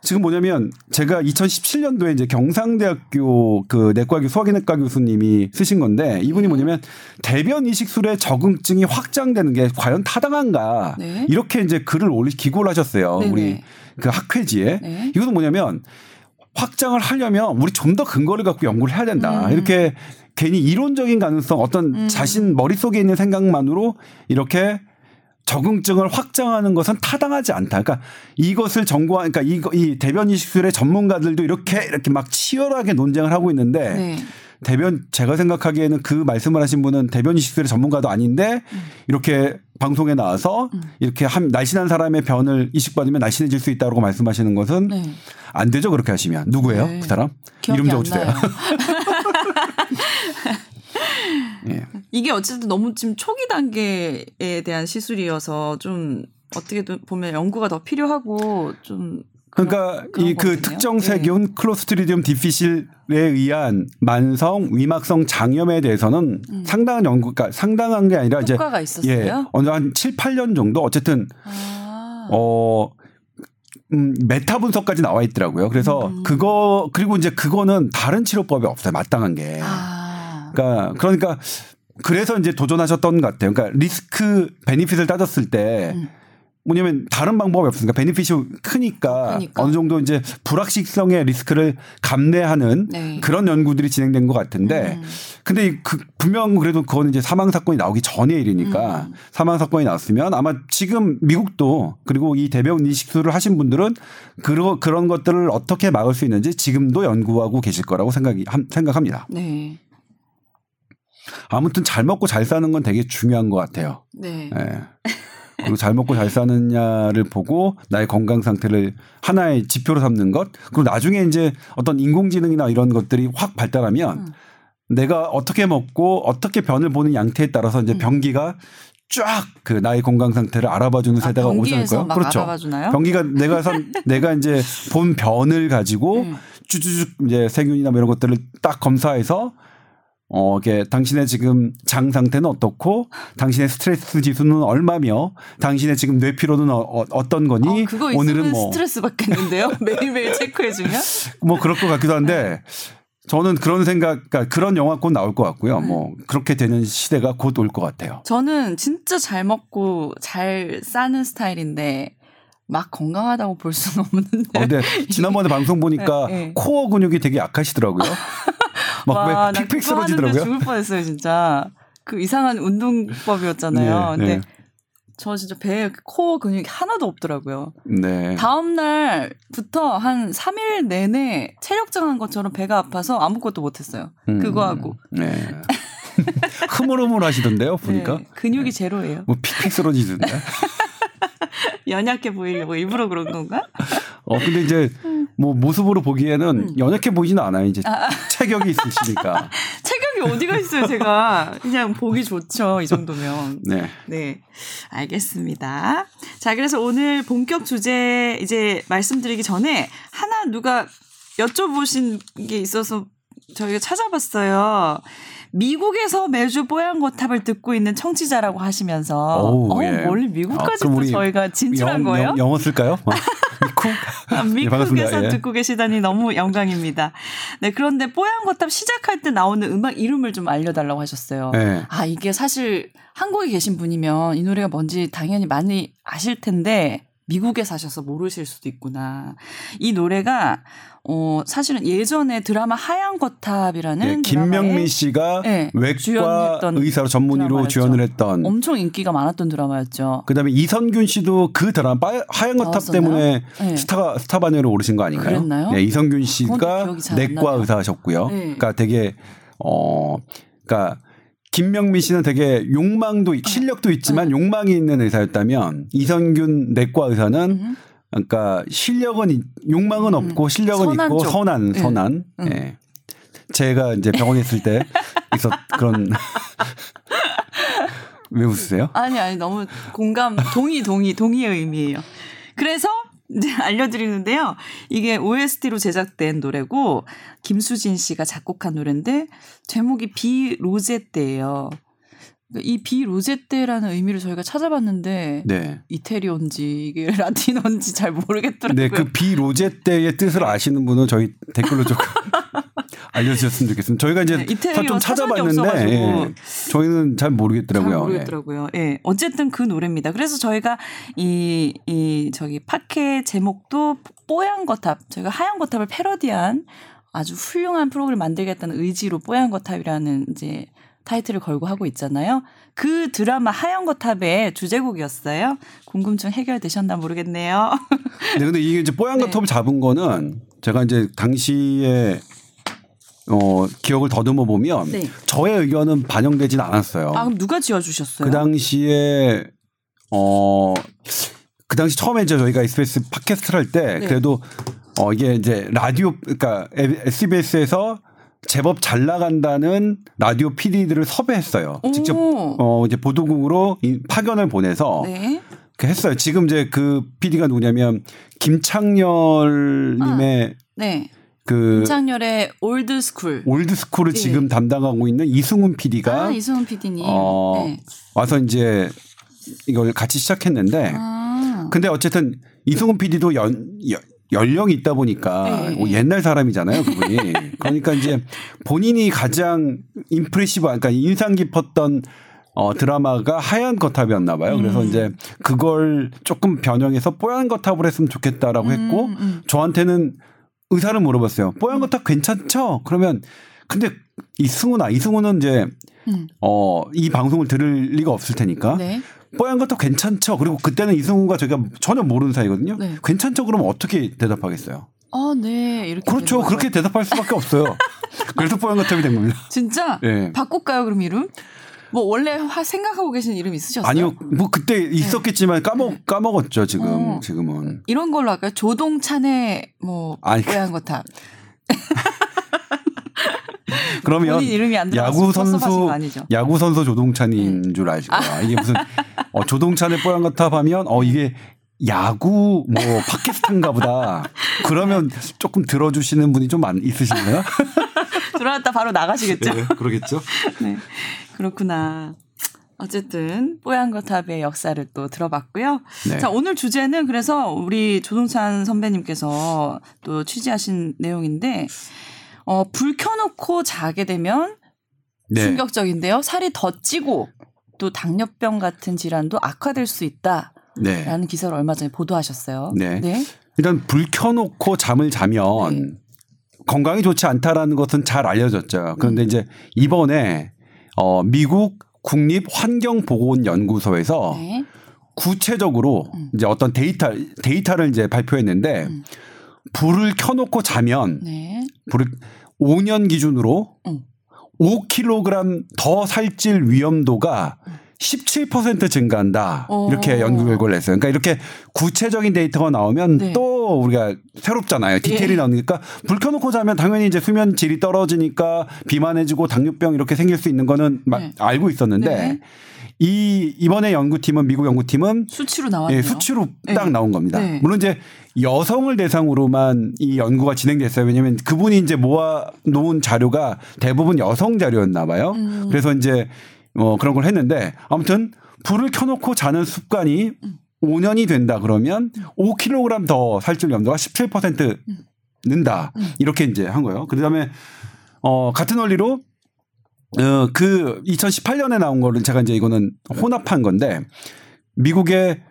지금 뭐냐면 제가 2017년도에 이제 경상대학교 그 내과교 소화기내과 교수님이 쓰신 건데 이분이 네. 뭐냐면 대변 이식술의 적응증이 확장되는 게 과연 타당한가 네. 이렇게 이제 글을 올리 기고를 하셨어요. 네네. 우리 그 학회지에 네. 이것은 뭐냐면 확장을 하려면 우리 좀 더 근거를 갖고 연구를 해야 된다. 음. 이렇게 괜히 이론적인 가능성 어떤 음. 자신 머릿속에 있는 생각만으로 이렇게 적응증을 확장하는 것은 타당하지 않다. 그러니까 이것을 전공한 그러니까 이거 이 대변 이식술의 전문가들도 이렇게 이렇게 막 치열하게 논쟁을 하고 있는데 네. 대변 제가 생각하기에는 그 말씀을 하신 분은 대변 이식술의 전문가도 아닌데 음. 이렇게 방송에 나와서 이렇게 한 날씬한 사람의 변을 이식받으면 날씬해질 수 있다고 말씀하시는 것은 네. 안 되죠 그렇게 하시면 누구예요 네. 그 사람 이름 안 적어주세요. 예. 이게 어쨌든 너무 지금 초기 단계에 대한 시술이어서 좀 어떻게 보면 연구가 더 필요하고 좀 그러니까 이 그. 특정 네. 세균 클로스트리디움 디피실에 의한 만성 위막성 장염에 대해서는 상당한 연구, 그러니까 상당한 게 아니라 이제 음. 효과가 있었어요. 예, 어느 한 7, 8년 정도 어쨌든 아. 어 음, 메타 분석까지 나와 있더라고요. 그래서 음. 그거 그리고 이제 그거는 다른 치료법이 없어요. 마땅한 게. 아. 그러니까 그러니까 그래서 이제 도전하셨던 것 같아요. 그러니까 risk benefit을 따졌을 때 음. 뭐냐면 다른 방법이 없으니까 benefit이 크니까, 크니까. 어느 정도 이제 불확실성의 리스크를 감내하는 네. 그런 연구들이 진행된 것 같은데 음. 근데 이그 분명 그래도 그거는 이제 사망 사건이 나오기 전의 일이니까 음. 사망 사건이 나왔으면 아마 지금 미국도 그리고 이 대변 이식술을 하신 분들은 그런 그런 것들을 어떻게 막을 수 있는지 지금도 연구하고 계실 거라고 생각이 함- 생각합니다. 네. 아무튼 잘 먹고 잘 사는 건 되게 중요한 것 같아요. 네. 예. 그리고 잘 먹고 잘 사느냐를 보고 나의 건강 상태를 하나의 지표로 삼는 것. 그리고 나중에 이제 어떤 인공지능이나 이런 것들이 확 발달하면 음. 내가 어떻게 먹고 어떻게 변을 보는 양태에 따라서 이제 음. 병기가 쫙 그 나의 건강 상태를 알아봐주는 아, 세대가 오지 병기에서 않을까요? 막 그렇죠. 알아봐주나요? 병기가 내가 선 내가 이제 본 변을 가지고 네. 쭈쭈쭈 이제 세균이나 뭐 이런 것들을 딱 검사해서 어, 이게 당신의 지금 장 상태는 어떻고 당신의 스트레스 지수는 얼마며 당신의 지금 뇌 피로는 어, 떤 거니 어, 오늘은 뭐 스트레스 받겠는데요. 매일매일 체크해 주면. 뭐 그럴 것 같기도 한데 저는 그런 생각, 그러니까 그런 영화 곧 나올 것 같고요. 네. 뭐 그렇게 되는 시대가 곧 올 것 같아요. 저는 진짜 잘 먹고 잘 싸는 스타일인데 막 건강하다고 볼 수는 없는데. 어, 근데 지난번에 방송 보니까 네, 네. 코어 근육이 되게 약하시더라고요. 막 픽픽 쓰러지더라고요. 죽을 뻔했어요, 진짜. 그 이상한 운동법이었잖아요. 네, 근데 네. 저 진짜 배에 코어 근육이 하나도 없더라고요. 네. 다음 날부터 한 3일 내내 체력장한 것처럼 배가 아파서 아무것도 못했어요. 음, 그거 하고. 네. 흐물흐물 하시던데요, 보니까. 네, 근육이 제로예요. 뭐 픽픽 쓰러지던데. 연약해 보이려고 일부러 그런 건가? 어, 근데 이제 뭐 모습으로 보기에는 음. 연약해 보이지는 않아요. 이제 체격이 있으시니까. 체격이 어디가 있어요, 제가. 그냥 보기 좋죠, 이 정도면. 네. 네, 알겠습니다. 자, 그래서 오늘 본격 주제 이제 말씀드리기 전에 하나 누가 여쭤보신 게 있어서 저희가 찾아봤어요. 미국에서 매주 뽀얀 거탑을 듣고 있는 청취자라고 하시면서 오우, 어, 예. 원래 아, 미국까지 우리 저희가 진출한 영, 거예요? 영, 영어 쓸까요? 어, 미국? 아, 예, 미국에서 반갑습니다. 예. 듣고 계시다니 너무 영광입니다. 네, 그런데 뽀얀 거탑 시작할 때 나오는 음악 이름을 좀 알려달라고 하셨어요. 예. 아, 이게 사실 한국에 계신 분이면 이 노래가 뭔지 당연히 많이 아실 텐데 미국에 사셔서 모르실 수도 있구나. 이 노래가 어 사실은 예전에 드라마 하얀 거탑이라는 예, 김명민 씨가 네, 외과 의사로 전문의로 드라마였죠. 주연을 했던 엄청 인기가 많았던 드라마였죠. 그다음에 이선균 씨도 그 드라마 빠- 하얀 거탑 나왔었나요? 때문에 네. 스타 스타 반열에 오르신 거 아닌가요? 그랬나요? 네, 이선균 씨가 내과. 의사셨고요. 네. 그러니까 되게 어 그러니까 김명민 씨는 되게 욕망도 어. 실력도 있지만 욕망이 있는 의사였다면 이선균 내과 의사는 음. 그러니까 실력은 있- 욕망은 없고 실력은 선한 있고 쪽. 선한 네. 선한 음. 예. 제가 이제 병원에 있을 때 있었 그런 왜 웃으세요? 아니 아니 너무 공감 동의 동의 동의의 의미예요. 그래서 이제 알려드리는데요. 이게 OST로 제작된 노래고 김수진 씨가 작곡한 노래인데 제목이 비 로제떼예요. 이 비 로제떼라는 의미를 저희가 찾아봤는데 네. 이태리온지 이게 라틴어인지 잘 모르겠더라고요. 네, 그 비로제 때의 뜻을 아시는 분은 저희 댓글로 좀 알려주셨으면 좋겠습니다. 저희가 이제 네, 좀 찾아봤는데. 예, 저희는 잘 모르겠더라고요. 잘 모르겠더라고요. 예. 어쨌든 그 노래입니다. 그래서 저희가 이, 이, 저기, 파케 제목도 뽀얀 거탑, 저희가 하얀 거탑을 패러디한 아주 훌륭한 프로그램을 만들겠다는 의지로 뽀얀 거탑이라는 이제 타이틀을 걸고 하고 있잖아요. 그 드라마 하얀 거탑의 주제곡이었어요. 궁금증 해결되셨나 모르겠네요. 네, 근데 이게 이제 뽀얀 네. 거탑을 잡은 거는 제가 이제 당시에 어, 기억을 더듬어 보면 네. 저의 의견은 반영되진 않았어요. 아, 그럼 누가 지어주셨어요? 그 당시에 어, 그 당시 처음에 이제 저희가 SBS 팟캐스트를 할때 네. 그래도 어, 이게 이제 라디오 그러니까 SBS에서 제법 잘 나간다는 라디오 PD들을 섭외했어요. 직접 오. 어 이제 보도국으로 이 파견을 보내서 네. 그 했어요. 지금 이제 그 PD가 누구냐면 김창렬 님의 네. 그 김창렬의 올드 스쿨. 올드 스쿨을 네. 지금 담당하고 있는 이승훈 PD가 아, 이승훈 PD님. 어 네. 와서 이제 이걸 같이 시작했는데 아. 근데 어쨌든 이승훈 PD도 연, 연 연령이 있다 보니까 네. 뭐 옛날 사람이잖아요, 그분이. 그러니까 이제 본인이 가장 임프레시브, 그러니까 인상 깊었던 어, 드라마가 하얀 거탑이었나 봐요. 그래서 음. 이제 그걸 조금 변형해서 뽀얀 거탑을 했으면 좋겠다라고 했고 음, 음. 저한테는 의사를 물어봤어요. 뽀얀 거탑 괜찮죠? 그러면 근데 이승훈아, 이승훈은 이제 음. 어, 이 방송을 들을 리가 없을 테니까 네. 뽀얀 것도 괜찮죠. 그리고 그때는 이승훈과 저희가 전혀 모르는 사이거든요. 네. 괜찮죠. 그러면 어떻게 대답하겠어요? 아, 네. 이렇게. 그렇죠. 그렇게. 대답할 수밖에 없어요. 그래서 뽀얀 것탑이 된 겁니다. 진짜? 예. 바꿀까요, 그럼 이름? 뭐 원래 하- 생각하고 계신 이름 있으셨어요? 아니요, 뭐 그때 있었겠지만 까먹 까먹었죠. 지금 어. 지금은 이런 걸로 할까요? 조동찬의 뭐 아니, 뽀얀 거탑. 그러면 안 들어가서 야구 선수? 야구 선수 조동찬인 줄 아실 거야. 이게 무슨 어, 조동찬의 뽀얀 거탑 하면 어 이게 야구 뭐 팟캐스트인가 보다. 그러면 조금 들어주시는 분이 좀 많, 있으신가요? 들어왔다 바로 나가시겠죠? 네, 그러겠죠. 네. 그렇구나. 어쨌든 뽀얀 거탑의 역사를 또 들어봤고요. 네. 자 오늘 주제는 그래서 우리 조동찬 선배님께서 또 취재하신 내용인데 어, 불 켜놓고 자게 되면 네. 충격적인데요. 살이 더 찌고 또 당뇨병 같은 질환도 악화될 수 있다라는 네. 기사를 얼마 전에 보도하셨어요. 네. 일단 불 켜놓고 잠을 자면 건강이 좋지 않다라는 것은 잘 알려졌죠. 그런데 이제 이번에 어 미국 국립 환경보건연구소에서 네. 구체적으로 음. 이제 어떤 데이터 데이터를 이제 발표했는데 음. 불을 켜놓고 자면 네. 불을 5년 기준으로 음. 5kg 더 살찔 위험도가 17% 증가한다. 어. 이렇게 연구 결과를 냈어요. 그러니까 이렇게 구체적인 데이터가 나오면 네. 또더 우리가 새롭잖아요. 디테일이 예. 나오니까 불 켜놓고 자면 당연히 이제 수면 질이 떨어지니까 비만해지고 당뇨병 이렇게 생길 수 있는 거는 막 네. 알고 있었는데 네. 이 이번에 연구팀은 미국 연구팀은 수치로 나왔네요. 예, 수치로 네. 딱 나온 겁니다. 네. 물론 이제 여성을 대상으로만 이 연구가 진행됐어요. 왜냐하면 그분이 이제 모아 놓은 자료가 대부분 여성 자료였나 봐요. 음. 그래서 이제 어 그런 걸 했는데 아무튼 불을 켜놓고 자는 습관이 음. 5년이 된다 그러면 5kg 더 살찔 염도가 17% 는다 음. 이렇게 이제 한 거예요. 그다음에 어 같은 원리로 어, 그 2018년에 나온 거를 제가 이제 이거는 혼합한 건데 미국의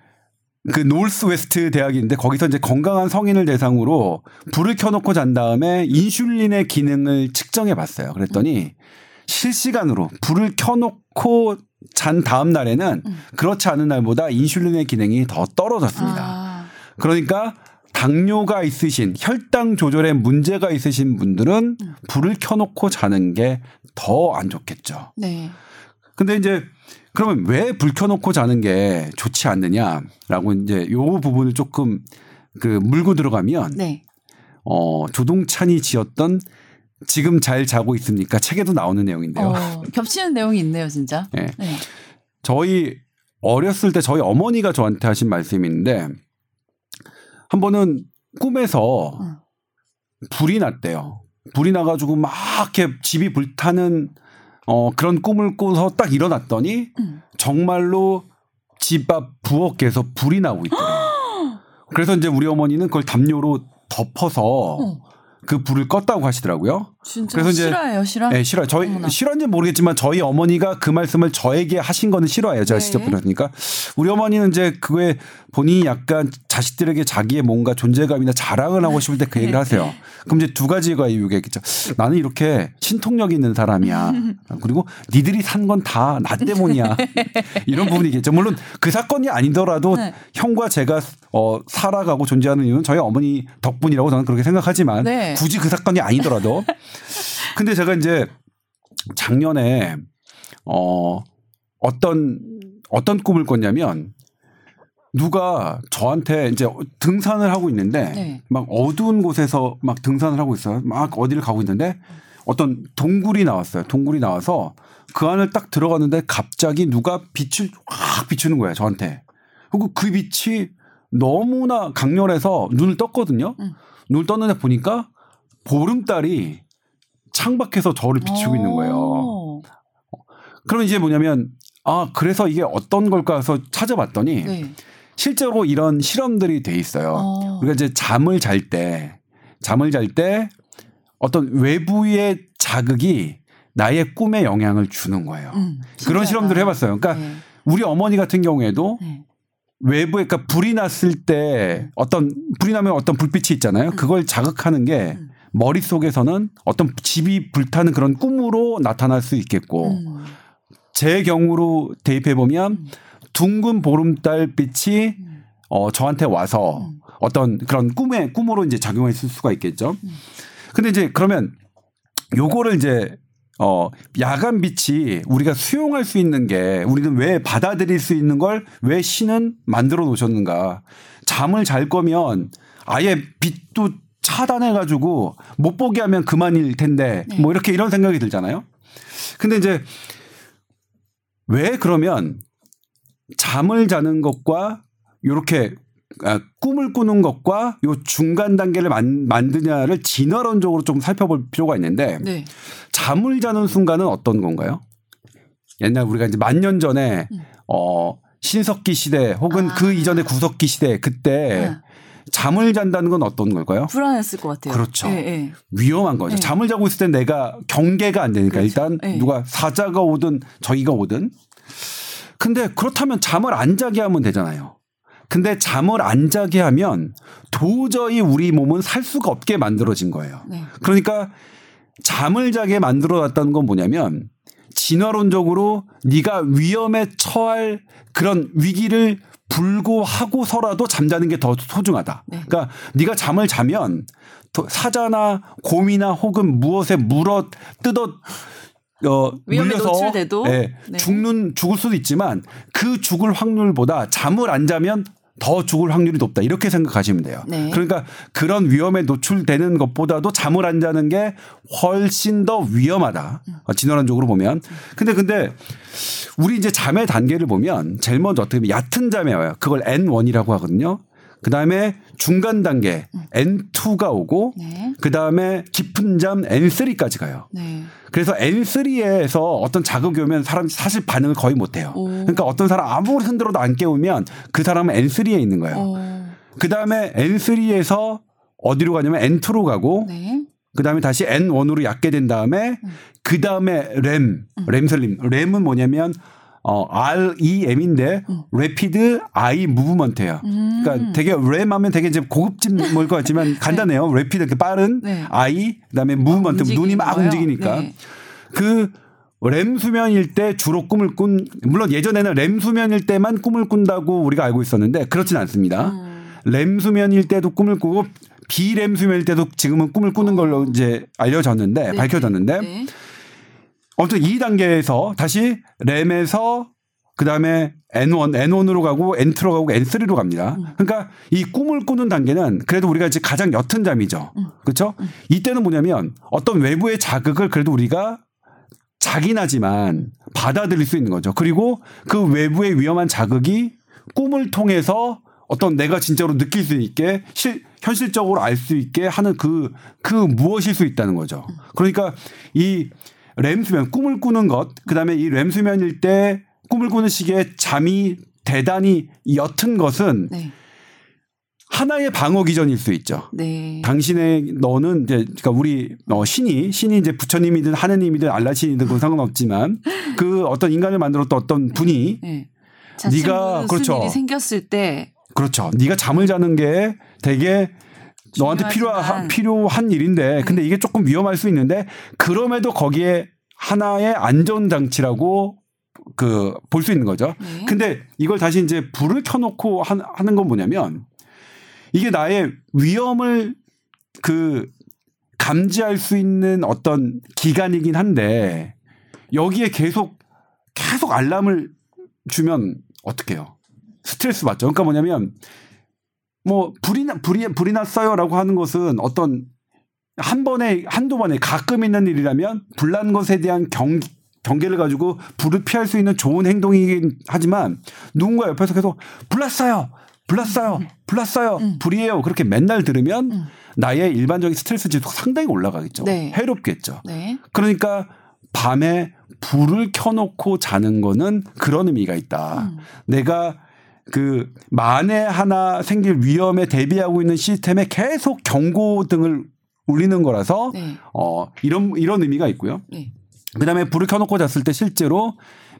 그 노스 웨스트 대학인데 거기서 이제 건강한 성인을 대상으로 불을 켜놓고 잔 다음에 인슐린의 기능을 측정해 봤어요. 그랬더니 실시간으로 불을 켜놓고 잔 다음 날에는 음. 그렇지 않은 날보다 인슐린의 기능이 더 떨어졌습니다. 아, 그러니까 당뇨가 있으신 혈당 조절에 문제가 있으신 분들은 음. 불을 켜놓고 자는 게 더 안 좋겠죠. 네. 근데 이제 그러면 왜 불 켜놓고 자는 게 좋지 않느냐라고 이제 요 부분을 조금 그 물고 들어가면 네. 어 조동찬이 지었던 지금 잘 자고 있습니까 책에도 나오는 내용인데요. 어, 겹치는 내용이 있네요, 진짜. 네. 네. 저희 어렸을 때 저희 어머니가 저한테 하신 말씀이 있는데 한 번은 꿈에서 응. 불이 났대요. 불이 나가지고 막 이렇게 집이 불타는 어 그런 꿈을 꾸서 딱 일어났더니 음. 정말로 집 앞 부엌에서 불이 나고 있더라고요. 그래서 이제 우리 어머니는 그걸 담요로 덮어서 어, 그 불을 껐다고 하시더라고요. 진짜 그래서 이제- 실화예요, 실화? 네, 싫어요. 저희 어머나. 싫어한지 모르겠지만 저희 어머니가 그 말씀을 저에게 하신 거는 싫어해요. 제가 네. 직접 들었으니까 우리 어머니는 이제 그거에 본인이 약간 자식들에게 자기의 뭔가 존재감이나 자랑을 하고 싶을 때 그 얘기를 네. 하세요. 그럼 이제 두 가지가 이유가 있겠죠. 나는 이렇게 신통력 있는 사람이야. 그리고 니들이 산 건 다 나 때문이야. 이런 부분이겠죠. 물론 그 사건이 아니더라도 네. 형과 제가 어 살아가고 존재하는 이유는 저희 어머니 덕분이라고 저는 그렇게 생각하지만 네. 굳이 그 사건이 아니더라도 근데 제가 이제 작년에 어 어떤 어떤 꿈을 꿨냐면 누가 저한테 이제 등산을 하고 있는데 네. 막 어두운 곳에서 막 등산을 하고 있어요. 막 어디를 가고 있는데 어떤 동굴이 나왔어요. 동굴이 나와서 그 안을 딱 들어갔는데 갑자기 누가 빛을 확 비추는 거예요. 저한테. 그리고 그 빛이 너무나 강렬해서 눈을 떴거든요. 음. 눈을 떴는데 보니까 보름달이 창밖에서 저를 비추고 있는 거예요. 오. 그럼 이제 뭐냐면 아 그래서 이게 어떤 걸까 해서 찾아봤더니 네. 실제로 이런 실험들이 돼 있어요. 어. 우리가 이제 잠을 잘 때 잠을 잘 때 어떤 외부의 자극이 나의 꿈에 영향을 주는 거예요. 음, 그런. 실험들을 해봤어요. 그러니까 네. 우리 어머니 같은 경우에도 네. 외부에 그러니까 불이 났을 때 어떤 불이 나면 어떤 불빛이 있잖아요. 그걸 자극하는 게 음. 머릿속에서는 어떤 집이 불타는 그런 꿈으로 나타날 수 있겠고 음. 제 경우로 대입해 보면 음. 둥근 보름달 빛이 음. 어 저한테 와서 음. 어떤 그런 꿈에 꿈으로 이제 작용했을 수가 있겠죠. 음. 근데 이제 그러면 요거를 이제 어 야간 빛이 우리가 수용할 수 있는 게 우리는 왜 받아들일 수 있는 걸 왜 신은 만들어 놓으셨는가? 잠을 잘 거면 아예 빛도 차단해 가지고 못 보게 하면 그만일 텐데 네. 뭐 이렇게 이런 생각이 들잖아요. 근데 이제 왜 그러면 잠을 자는 것과 요렇게 아, 꿈을 꾸는 것과 요 중간 단계를 만, 만드냐를 진화론적으로 좀 살펴볼 필요가 있는데 네. 잠을 자는 순간은 어떤 건가요? 옛날 우리가 이제 만년 전에 음. 어 신석기 시대 혹은 아. 그 이전의 구석기 시대 그때 네. 잠을 잔다는 건 어떤 걸까요? 불안했을 것 같아요. 그렇죠. 예, 예. 위험한 거죠. 네. 잠을 자고 있을 때 내가 경계가 안 되니까 그렇죠. 일단 네. 누가 사자가 오든 저기가 오든. 근데 그렇다면 잠을 안 자게 하면 되잖아요. 근데 잠을 안 자게 하면 도저히 우리 몸은 살 수가 없게 만들어진 거예요. 네. 그러니까 잠을 자게 만들어 놨다는 건 뭐냐면 진화론적으로 네가 위험에 처할 그런 위기를 불구하고서라도 잠자는 게 더 소중하다. 네. 그러니까 네가 잠을 자면 더 사자나 곰이나 혹은 무엇에 물어 뜯어 어 위험에 물려서 노출돼도? 예, 네. 죽는 죽을 수도 있지만 그 죽을 확률보다 잠을 안 자면 더 죽을 확률이 높다. 이렇게 생각하시면 돼요. 네. 그러니까 그런 위험에 노출되는 것보다도 잠을 안 자는 게 훨씬 더 위험하다. 어, 진화론적으로 보면. 근데 근데 우리 이제 잠의 단계를 보면 제일 먼저 어떻게 보면 얕은 잠에 와요. 그걸 N1이라고 하거든요. 그 다음에 중간 단계 N2가 오고 네. 그 다음에 깊은 잠 N3까지 가요. 네. 그래서 N3에서 어떤 자극이 오면 사람 사실 반응을 거의 못 해요. 오. 그러니까 어떤 사람 아무리 흔들어도 안 깨우면 그 사람은 N3에 있는 거예요. 어. 그 다음에 N3에서 어디로 가냐면 N2로 가고 네. 그 다음에 다시 N1으로 얕게 된 다음에 그 다음에 램, 램슬림. 램은 뭐냐면 어, REM인데 Rapid Eye Movement예요. 음. 그러니까 되게 램 하면 되게 이제 고급진 뭘 것 같지만 간단해요. Rapid 이렇게 빠른 네. 아이 그다음에 무브먼트 움직이는 눈이 막 거예요? 움직이니까 네. 그 램 수면일 때 주로 꿈을 꾼 물론 예전에는 램 수면일 때만 꿈을 꾼다고 우리가 알고 있었는데 그렇진 않습니다. 음. 램 수면일 때도 꿈을 꾸고 비램 수면일 때도 지금은 꿈을 꾸는 걸로 이제 알려졌는데 네. 밝혀졌는데 네. 아무튼 이 단계에서 다시 램에서 그다음에 N1, N1으로 가고 N2로 가고 N3로 갑니다. 음. 그러니까 이 꿈을 꾸는 단계는 그래도 우리가 이제 가장 옅은 잠이죠. 음. 그렇죠? 이때는 뭐냐면 어떤 외부의 자극을 그래도 우리가 자기나지만 받아들일 수 있는 거죠. 그리고 그 외부의 위험한 자극이 꿈을 통해서 어떤 내가 진짜로 느낄 수 있게 실, 현실적으로 알 수 있게 하는 그, 그 무엇일 수 있다는 거죠. 그러니까 이 램수면, 꿈을 꾸는 것, 그 다음에 이 램수면일 때 꿈을 꾸는 시기에 잠이 대단히 옅은 것은 네. 하나의 방어 기전일 수 있죠. 네. 당신의 너는 이제 그러니까 우리 어 신이 신이 이제 부처님이든 하느님이든 알라신이든 그건 상관없지만 그 어떤 인간을 만들었던 어떤 분이 네. 네가 무슨 그렇죠. 생겼을 때 그렇죠. 네가 잠을 자는 게 되게 너한테 필요한. 필요한 일인데 근데 이게 조금 위험할 수 있는데 그럼에도 거기에 하나의 안전 장치라고 그 볼 수 있는 거죠. 네. 근데 이걸 다시 이제 불을 켜놓고 한- 하는 건 뭐냐면 이게 나의 위험을 그 감지할 수 있는 어떤 기간이긴 한데 여기에 계속 계속 알람을 주면 어떡해요? 스트레스 받죠. 그러니까 뭐냐면 뭐 불이 나 불이 불이 났어요라고 하는 것은 어떤 한 번에 한두 번에 가끔 있는 일이라면 불난 것에 대한 경 경계를 가지고 불을 피할 수 있는 좋은 행동이긴 하지만 누군가 옆에서 계속 불났어요. 불났어요. 불났어요. 음. 불이에요. 그렇게 맨날 들으면 음. 나의 일반적인 스트레스 지수가 상당히 올라가겠죠. 네. 해롭겠죠. 네. 그러니까 밤에 불을 켜놓고 자는 거는 그런 의미가 있다. 음. 내가 그 만에 하나 생길 위험에 대비하고 있는 시스템에 계속 경고 등을 울리는 거라서 네. 어 이런 이런 의미가 있고요. 네. 그다음에 불을 켜놓고 잤을 때 실제로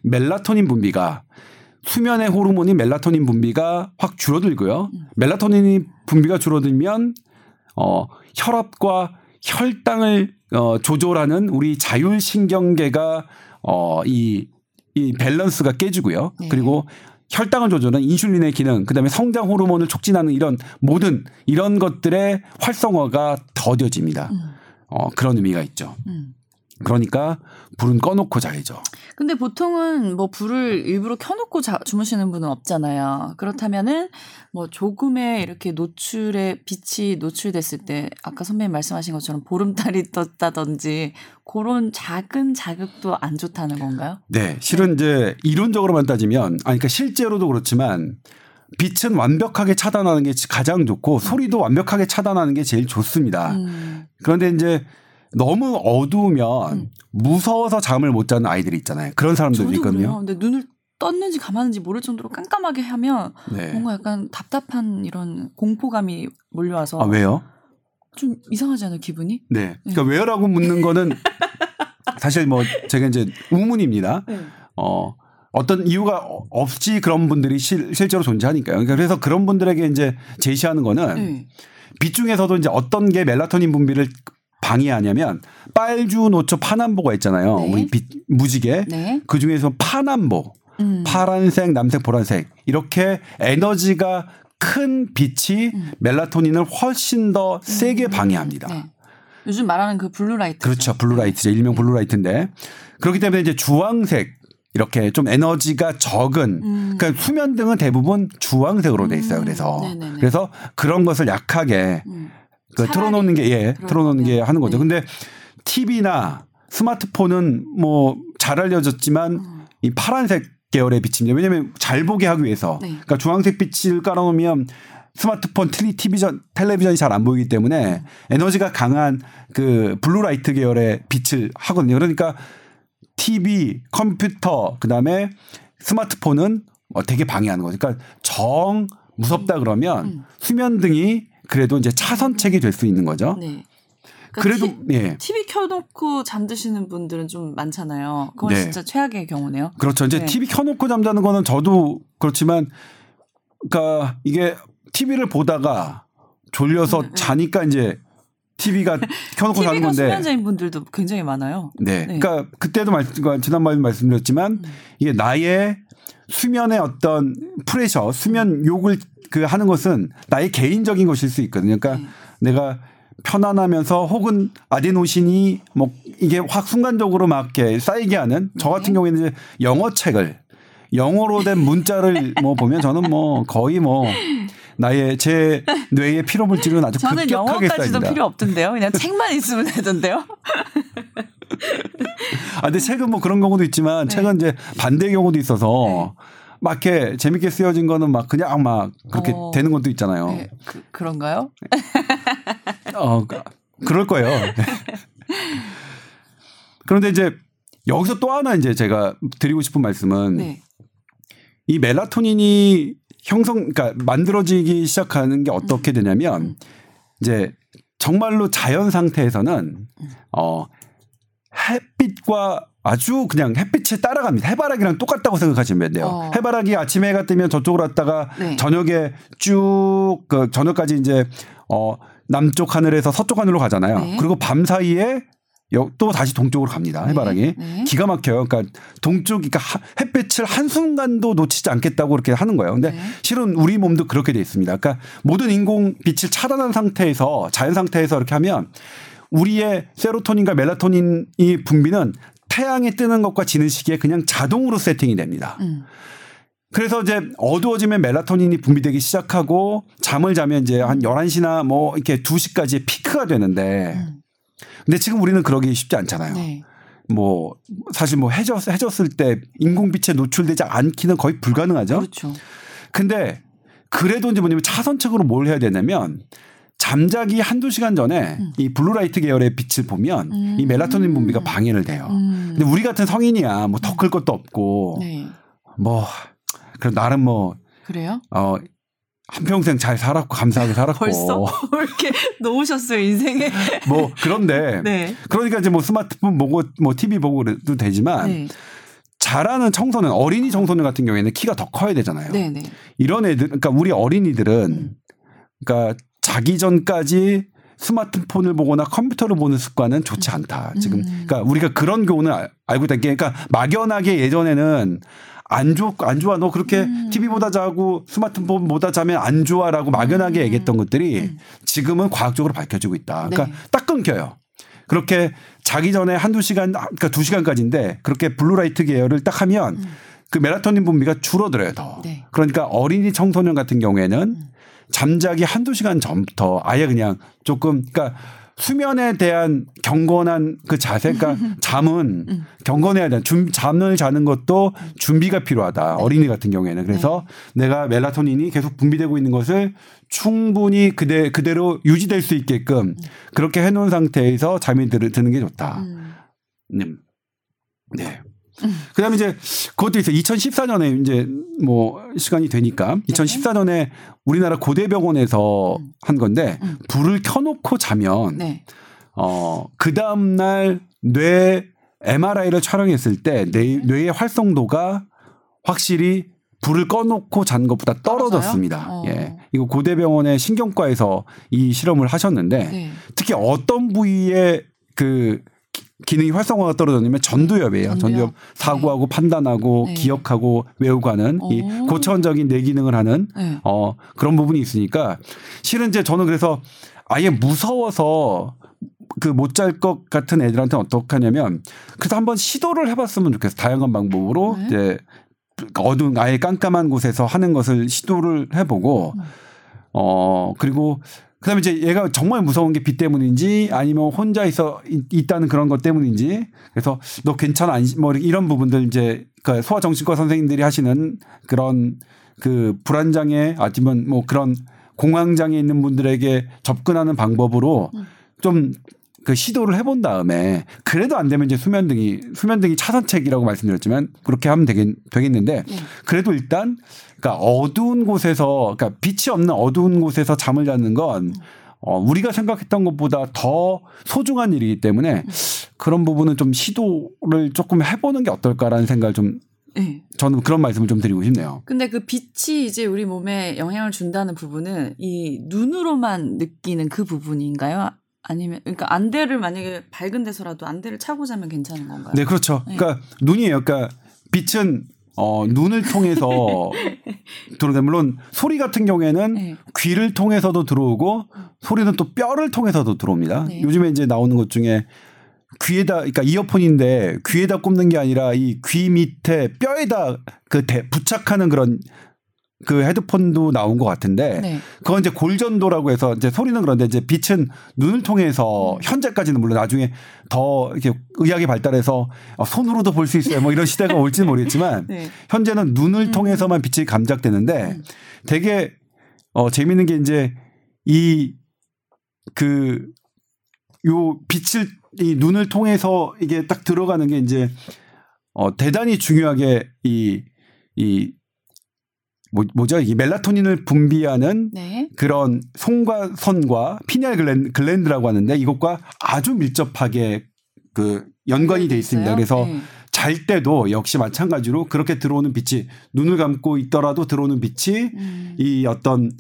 멜라토닌 분비가 수면의 호르몬인 멜라토닌 분비가 확 줄어들고요. 멜라토닌 분비가 줄어들면 어 혈압과 혈당을 어 조절하는 우리 자율 신경계가 어이 이 밸런스가 깨지고요. 네. 그리고 혈당을 조절하는 인슐린의 기능, 그다음에 성장 호르몬을 촉진하는 이런 모든 이런 것들의 활성화가 더뎌집니다. 음. 어 그런 의미가 있죠. 음. 그러니까 불은 꺼놓고 자야죠. 근데 보통은 뭐 불을 일부러 켜놓고 자, 주무시는 분은 없잖아요. 그렇다면은 뭐 조금의 이렇게 노출에 빛이 노출됐을 때 아까 선배님 말씀하신 것처럼 보름달이 떴다든지 그런 작은 자극도 안 좋다는 건가요? 네, 실은 이제 이론적으로만 따지면, 아니, 그러니까 실제로도 그렇지만 빛은 완벽하게 차단하는 게 가장 좋고 소리도 완벽하게 차단하는 게 제일 좋습니다. 음. 그런데 이제 너무 어두우면 음. 무서워서 잠을 못 자는 아이들이 있잖아요. 그런 사람들도 있거든요. 그래요. 근데 눈을 떴는지 감았는지 모를 정도로 깜깜하게 하면 네. 뭔가 약간 답답한 이런 공포감이 몰려와서 아 왜요? 좀 이상하지 않아요 기분이? 네. 그러니까 왜요라고 묻는 거는 사실 뭐 제가 이제 우문입니다. 네. 어, 어떤 이유가 어- 없이 그런 분들이 실, 실제로 존재하니까요. 그러니까 그래서 그런 분들에게 이제 제시하는 거는 네. 빛 중에서도 이제 어떤 게 멜라토닌 분비를 방해하냐면 빨주, 노초, 파남보가 있잖아요. 네. 우리 빛 무지개. 네. 그 중에서 파남보, 음. 파란색, 남색, 보라색 이렇게 에너지가 큰 빛이 음. 멜라토닌을 훨씬 더 세게 방해합니다. 네. 요즘 말하는 그 블루라이트. 그렇죠. 블루라이트죠. 일명 블루라이트인데. 그렇기 때문에 이제 주황색 이렇게 좀 에너지가 적은 음. 그러니까 수면 등은 대부분 주황색으로 돼 있어요. 음. 그래서 네네네. 그래서 그런 것을 약하게 음. 그 차라리 틀어놓는 게 예, 틀어놓는 게. 하는 거죠. 네. 근데 TV나 스마트폰은 뭐 잘 알려졌지만 음. 이 파란색 계열의 빛입니다. 왜냐하면 잘 보게 하기 위해서. 네. 그러니까 주황색 빛을 깔아놓으면 스마트폰, 텔리, TV전, 텔레비전이 잘 안 보이기 때문에 에너지가 강한 그 블루라이트 계열의 빛을 하거든요. 그러니까 TV, 컴퓨터, 그 다음에 스마트폰은 어, 되게 방해하는 거죠. 그러니까 정 무섭다 그러면 음. 수면 등이 그래도 이제 차선책이 될 수 있는 거죠. 네. 그러니까 그래도 티- 예. TV 켜놓고 잠드시는 분들은 좀 많잖아요. 그건 네. 진짜 최악의 경우네요. 그렇죠. 이제 네. TV 켜놓고 잠자는 거는 저도 그렇지만, 그러니까 이게 TV를 보다가 졸려서 네, 네. 자니까 이제 TV가 켜놓고 자는 TV가 건데. 수면자인 분들도 굉장히 많아요. 네. 네. 그러니까 그때도 말씀, 그러니까 지난번에 말씀드렸지만 음. 이게 나의 수면의 어떤 프레셔, 수면 욕을 그 하는 것은 나의 개인적인 것일 수 있거든요. 그러니까 네. 내가 편안하면서 혹은 아데노신이 뭐 이게 확 순간적으로 막 이렇게 쌓이게 하는 저 같은 네. 경우에는 이제 영어 책을 영어로 된 문자를 뭐 보면 저는 뭐 거의 뭐 나의 제 뇌의 피로 물질은 아주 저는 급격하게 영어까지도. 필요 없던데요. 그냥 책만 있으면 되던데요. 아, 근데 책은 뭐 그런 경우도 있지만 네. 책은 이제 반대 경우도 있어서 막 이렇게 재밌게 쓰여진 거는 막 그냥 막 그렇게 어. 되는 것도 있잖아요. 네, 그, 그런가요? 어, 그- 그럴 거예요. 그런데 이제 여기서 또 하나 이제 제가 드리고 싶은 말씀은 네. 이 멜라토닌이 형성, 그러니까 만들어지기 시작하는 게 어떻게 되냐면 음. 이제 정말로 자연 상태에서는 음. 어 햇빛과 아주 그냥 햇빛에 따라갑니다. 해바라기랑 똑같다고 생각하시면 돼요. 어. 해바라기 아침에 해가 뜨면 저쪽으로 왔다가 네. 저녁에 쭉 그 저녁까지 이제 어 남쪽 하늘에서 서쪽 하늘로 가잖아요. 네. 그리고 밤 사이에 여- 또 다시 동쪽으로 갑니다. 해바라기. 네. 네. 기가 막혀요. 그러니까 동쪽, 그러니까 하- 햇빛을 한순간도 놓치지 않겠다고 그렇게 하는 거예요. 근데 네. 실은 우리 몸도 그렇게 돼 있습니다. 그러니까 모든 인공 빛을 차단한 상태에서 자연 상태에서 이렇게 하면 우리의 세로토닌과 멜라토닌이 분비는 태양이 뜨는 것과 지는 시기에 그냥 자동으로 세팅이 됩니다. 음. 그래서 이제 어두워지면 멜라토닌이 분비되기 시작하고 잠을 자면 이제 한 11시나 뭐 이렇게 2시까지 피크가 되는데 음. 근데 지금 우리는 그러기 쉽지 않잖아요. 네. 뭐 사실 뭐 해졌 해졌을 때 인공빛에 노출되지 않기는 거의 불가능하죠. 그렇죠. 근데 그래도 이제 뭐냐면 차선책으로 뭘 해야 되냐면 잠자기 한두 시간 전에 음. 이 블루라이트 계열의 빛을 보면 음. 이 멜라토닌 분비가 방해를 돼요. 음. 근데 우리 같은 성인이야 뭐 더 클 것도 없고 네. 뭐 그럼 나름 뭐 그래요? 어, 한평생 잘 살았고 감사하게 살았고 벌써 왜 이렇게 놓으셨어요 인생에? 뭐 그런데 네. 그러니까 이제 뭐 스마트폰 보고 뭐 TV 보고 그래도 되지만 네. 잘하는 청소년 어린이 청소년 같은 경우에는 키가 더 커야 되잖아요. 네. 네. 이런 애들 그러니까 우리 어린이들은 음. 그러니까 자기 전까지 스마트폰을 보거나 컴퓨터를 보는 습관은 좋지 않다. 지금 음. 그러니까 우리가 그런 알- 알고 있다. 그러니까 막연하게 예전에는 안 좋, 안 좋아. 너 그렇게 음. TV보다 자고 스마트폰 보다 자면 안 좋아라고 막연하게 음. 얘기했던 것들이 음. 지금은 과학적으로 밝혀지고 있다. 그러니까 네. 딱 끊겨요. 그렇게 자기 전에 한두 시간, 그러니까 두 시간까지인데 그렇게 블루라이트 계열을 딱 하면 음. 그 멜라토닌 분비가 줄어들어요, 더. 네. 그러니까 어린이 청소년 같은 경우에는 음. 잠자기 한두 시간 전부터 아예 그냥 조금, 그러니까 수면에 대한 경건한 그 자세, 그러니까 잠은 음. 경건해야 돼. 준, 잠을 자는 것도 준비가 필요하다. 네. 어린이 같은 경우에는. 그래서 내가 멜라토닌이 계속 분비되고 있는 것을 충분히 그대, 그대로 유지될 수 있게끔 그렇게 해놓은 상태에서 잠이 들, 드는 게 좋다. 음. 음. 네. 음. 그 다음에 이제 그것도 있어요. 2014년에 이제 뭐 시간이 되니까 2014년에 우리나라 고대병원에서 음. 한 건데 음. 불을 켜놓고 자면 네. 어, 그 다음 날 뇌 MRI를 촬영했을 때 뇌, 뇌의 활성도가 확실히 불을 꺼놓고 잔 것보다 떨어졌습니다. 어. 예. 이거 고대병원의 신경과에서 이 실험을 하셨는데 네. 특히 어떤 부위에 그 기- 기능이 활성화가 떨어졌냐면 전두엽이에요. 전두엽. 전두엽 사고하고 판단하고 네. 기억하고 외우고 하는 이 오. 고차원적인 뇌 기능을 하는 네. 어 그런 부분이 있으니까 실은 이제 저는 그래서 아예 무서워서 그 못 잘 것 같은 애들한테 어떻게 하냐면 그래서 한번 시도를 해봤으면 좋겠어. 다양한 방법으로 네. 이제 어두운 아예 깜깜한 곳에서 하는 것을 시도를 해보고 음. 어 그리고 그다음에 이제 얘가 정말 무서운 게 비 때문인지 아니면 혼자 있어 있- 있다는 그런 것 때문인지 그래서 너 괜찮아 아니 뭐 이런 부분들 이제 그 소아 정신과 선생님들이 하시는 그런 그 불안 장애 아니면 뭐 그런 공황 장애 있는 분들에게 접근하는 방법으로 음. 좀그 시도를 해본 다음에 그래도 안 되면 이제 수면등이 수면등이 차선책이라고 말씀드렸지만 그렇게 하면 되겠, 되겠는데 네. 그래도 일단 그러니까 어두운 곳에서 그러니까 빛이 없는 어두운 곳에서 잠을 자는 건 어, 우리가 생각했던 것보다 더 소중한 일이기 때문에 그런 부분은 좀 시도를 조금 해보는 게 어떨까라는 생각을 좀 네. 저는 그런 말씀을 좀 드리고 싶네요. 근데 그 빛이 이제 우리 몸에 영향을 준다는 부분은 이 눈으로만 느끼는 그 부분인가요? 아니면 그러니까 안대를 만약에 밝은 데서라도 안대를 차고 자면 괜찮은 건가요? 네, 그렇죠. 네. 그러니까 눈이에요. 그러니까 빛은 어, 눈을 통해서 들어오는데 물론 소리 같은 경우에는 네. 귀를 통해서도 들어오고 소리는 또 뼈를 통해서도 들어옵니다. 네. 요즘에 이제 나오는 것 중에 귀에다 그러니까 이어폰인데 귀에다 꼽는 게 아니라 이 귀 밑에 뼈에다 그 대, 부착하는 그런 그 헤드폰도 나온 것 같은데 네. 그건 이제 골전도라고 해서 이제 소리는 그런데 이제 빛은 눈을 통해서 음. 현재까지는 물론 나중에 더 이렇게 의학이 발달해서 어, 손으로도 볼 수 있어요. 뭐 이런 시대가 올지는 모르겠지만 네. 현재는 눈을 음. 통해서만 빛이 감작되는데 음. 되게 어 재밌는 게 이제 이 그 요 빛을 이 눈을 통해서 이게 딱 들어가는 게 이제 어 대단히 중요하게 이이 뭐, 뭐죠? 이 멜라토닌을 분비하는 네. 그런 송과 선과 피니알 글랜, 글랜드라고 하는데 이것과 아주 밀접하게 그 연관이 돼 있습니다. 그래서 네. 잘 때도 역시 마찬가지로 그렇게 들어오는 빛이 눈을 감고 있더라도 들어오는 빛이 음. 이 어떤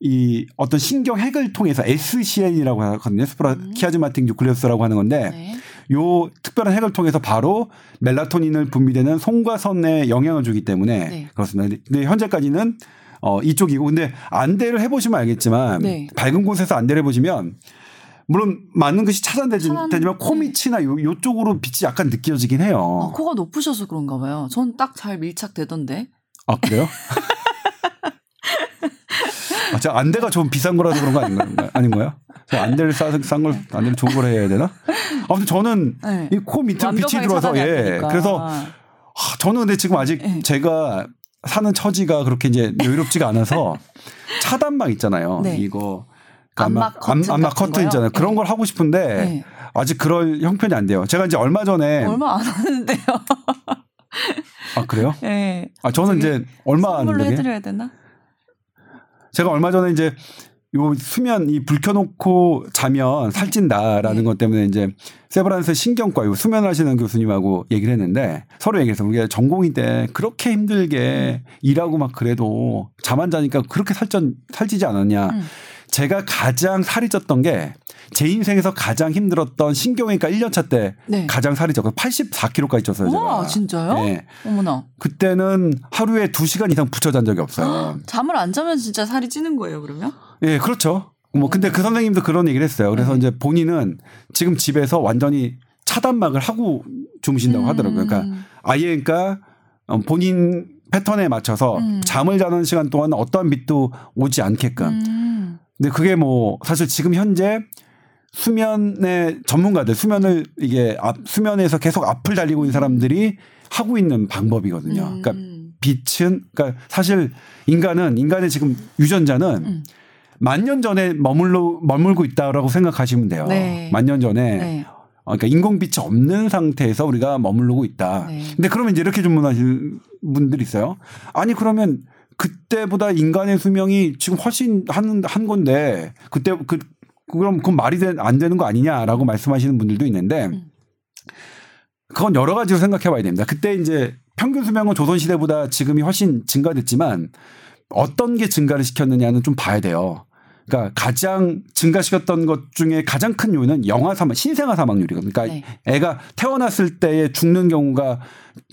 이 어떤 신경 핵을 통해서 SCN이라고 하거든요. suprachiasmatic nucleus라고 하는 건데 네. 요 특별한 핵을 통해서 바로 멜라토닌을 분비되는 송과선에 영향을 주기 때문에 네. 그렇습니다. 근데 현재까지는 어 이쪽이고 근데 안대를 해보시면 알겠지만 네. 밝은 곳에서 안대를 해보시면 물론 많은 것이 차단되지만 차단- 코 네. 밑이나 요, 요쪽으로 빛이 약간 느껴지긴 해요. 아, 코가 높으셔서 그런가 봐요. 전 딱 잘 밀착되던데. 아 그래요? 아, 저 안대가 좀 비싼 거라서 그런 거 아닌가요? 아닌 거예요? 싸서 싼걸 안대를 좋은 걸 해야 되나? 아무튼 저는 네. 이코 밑으로 빛이 들어와서 예. 그래서 하, 저는 근데 지금 아직 네. 제가 사는 처지가 그렇게 이제 여유롭지가 않아서 차단막 있잖아요. 네. 이거 암막, 커튼 암막 커튼 있잖아요. 그런 네. 걸 하고 싶은데 네. 아직 그럴 형편이 안 돼요. 제가 이제 얼마 전에 얼마 안 하는데요. 아 그래요? 네. 아 저는 이제 얼마 안 되게 해드려야 되나? 제가 얼마 전에 이제 요 수면 이 불 켜놓고 자면 살찐다라는 네. 것 때문에 이제 세브란스 신경과 요 수면을 하시는 교수님하고 얘기를 했는데 서로 얘기해서 우리가 전공의 때 그렇게 힘들게 일하고 막 그래도 잠안 자니까 그렇게 살전 살찌지 않았냐. 음. 제가 가장 살이 쪘던 게 제 인생에서 가장 힘들었던 신경외과 1년차 때 네. 가장 살이 쪘고 84kg까지 쪘어요. 와 진짜요? 네. 어머나. 그때는 하루에 2시간 이상 붙여 잔 적이 없어요. 잠을 안 자면 진짜 살이 찌는 거예요, 그러면? 예, 그렇죠. 뭐 근데 그 선생님도 그런 얘기를 했어요. 그래서 네. 이제 본인은 지금 집에서 완전히 차단막을 하고 주무신다고 하더라고요. 그러니까 음. 아예 그러니까 어, 본인 패턴에 맞춰서 음. 잠을 자는 시간 동안 어떠한 빛도 오지 않게끔. 음. 근데 그게 뭐 사실 지금 현재 수면의 전문가들 수면을 이게 앞, 수면에서 계속 앞을 달리고 있는 사람들이 하고 있는 방법이거든요. 음. 그러니까 빛은 그러니까 사실 인간은 인간의 지금 유전자는 음. 만년 전에 머물러 머물고 있다라고 생각하시면 돼요. 네. 만년 전에 네. 어, 그러니까 인공빛이 없는 상태에서 우리가 머무르고 있다. 네. 근데 그러면 이제 이렇게 질문하시는 분들이 있어요. 아니 그러면 그때보다 인간의 수명이 지금 훨씬 한, 한 건데 그때 그 그럼 그건 말이 되, 안 되는 거 아니냐라고 말씀하시는 분들도 있는데 음. 그건 여러 가지로 생각해 봐야 됩니다. 그때 이제 평균 수명은 조선 시대보다 지금이 훨씬 증가됐지만 어떤 게 증가를 시켰느냐는 좀 봐야 돼요. 그러니까 가장 증가시켰던 것 중에 가장 큰 요인은 영아 사망, 신생아 사망률이거든요. 그러니까 네. 애가 태어났을 때에 죽는 경우가